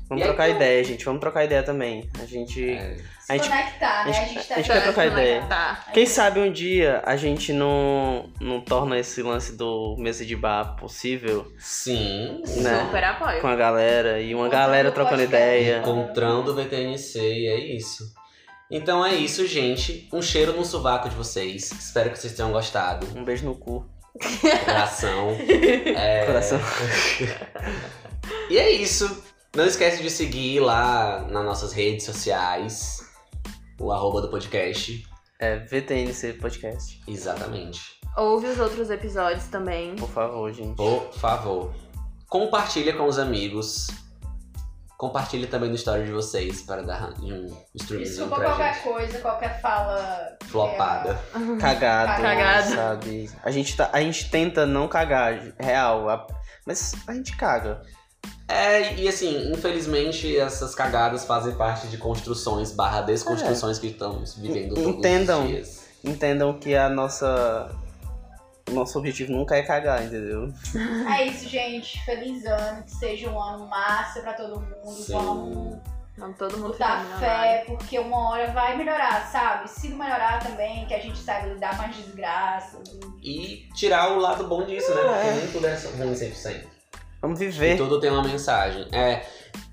Vamos E aí, trocar então? ideia, gente. Vamos trocar ideia também. A gente. É, Se A gente- conectar, né? a A gente- gente tá a gente quer trocar ideia. Tá. Quem sabe um dia a gente não, não torna esse lance do mesa de bar possível sim. Né? Super apoio. com a galera e uma galera trocando ideia. Encontrando o VTNC e é isso. Então é isso, gente. Um cheiro no sovaco de vocês. Espero que vocês tenham gostado. Um beijo no cu. Coração. É, Coração. E é isso. Não esquece de seguir lá nas nossas redes sociais. O arroba do podcast. É VTNC Podcast. Exatamente. Ouve os outros episódios também. Por favor, gente. Por favor. Compartilha com os amigos. Compartilhe também no story de vocês para dar um streamzinho Desculpa pra qualquer gente. coisa, qualquer fala. Flopada. Cagado, Cagado. sabe? A gente, tá, a gente tenta não cagar, real. a- Mas a gente caga. É, e assim, infelizmente essas cagadas fazem parte de construções barra desconstruções que estamos vivendo todos Entendam. os dias. Entendam que a nossa. O nosso objetivo nunca é cagar, entendeu? É isso, gente. Feliz ano, que seja um ano massa pra todo mundo. Sim. Vamos Não, todo mundo botar fé, porque uma hora vai melhorar, sabe? Se não melhorar também, que a gente saiba lidar com as desgraças. E tirar o lado bom disso, né? Porque É. nem tudo é ruim 100%. Vamos E viver. tudo tem uma mensagem. É.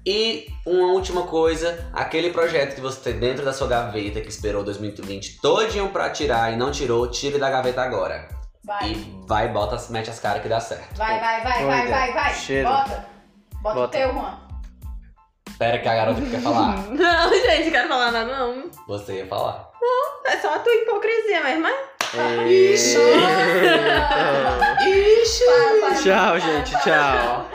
E uma última coisa, aquele projeto que você tem dentro da sua gaveta que esperou 2020 todinho pra tirar e não tirou, tire da gaveta agora. Vai, E vai, bota, mete as caras que dá certo. vai, vai, vai, Boa vai, ideia. vai, vai. Cheiro. Bota. Bota, o Bota. teu, Juan. Espera que a garota quer falar. Não, gente, não quero falar nada, não. Você ia falar. É só a tua hipocrisia mesmo, mas Ixi. Para, Tchau, gente. Tchau.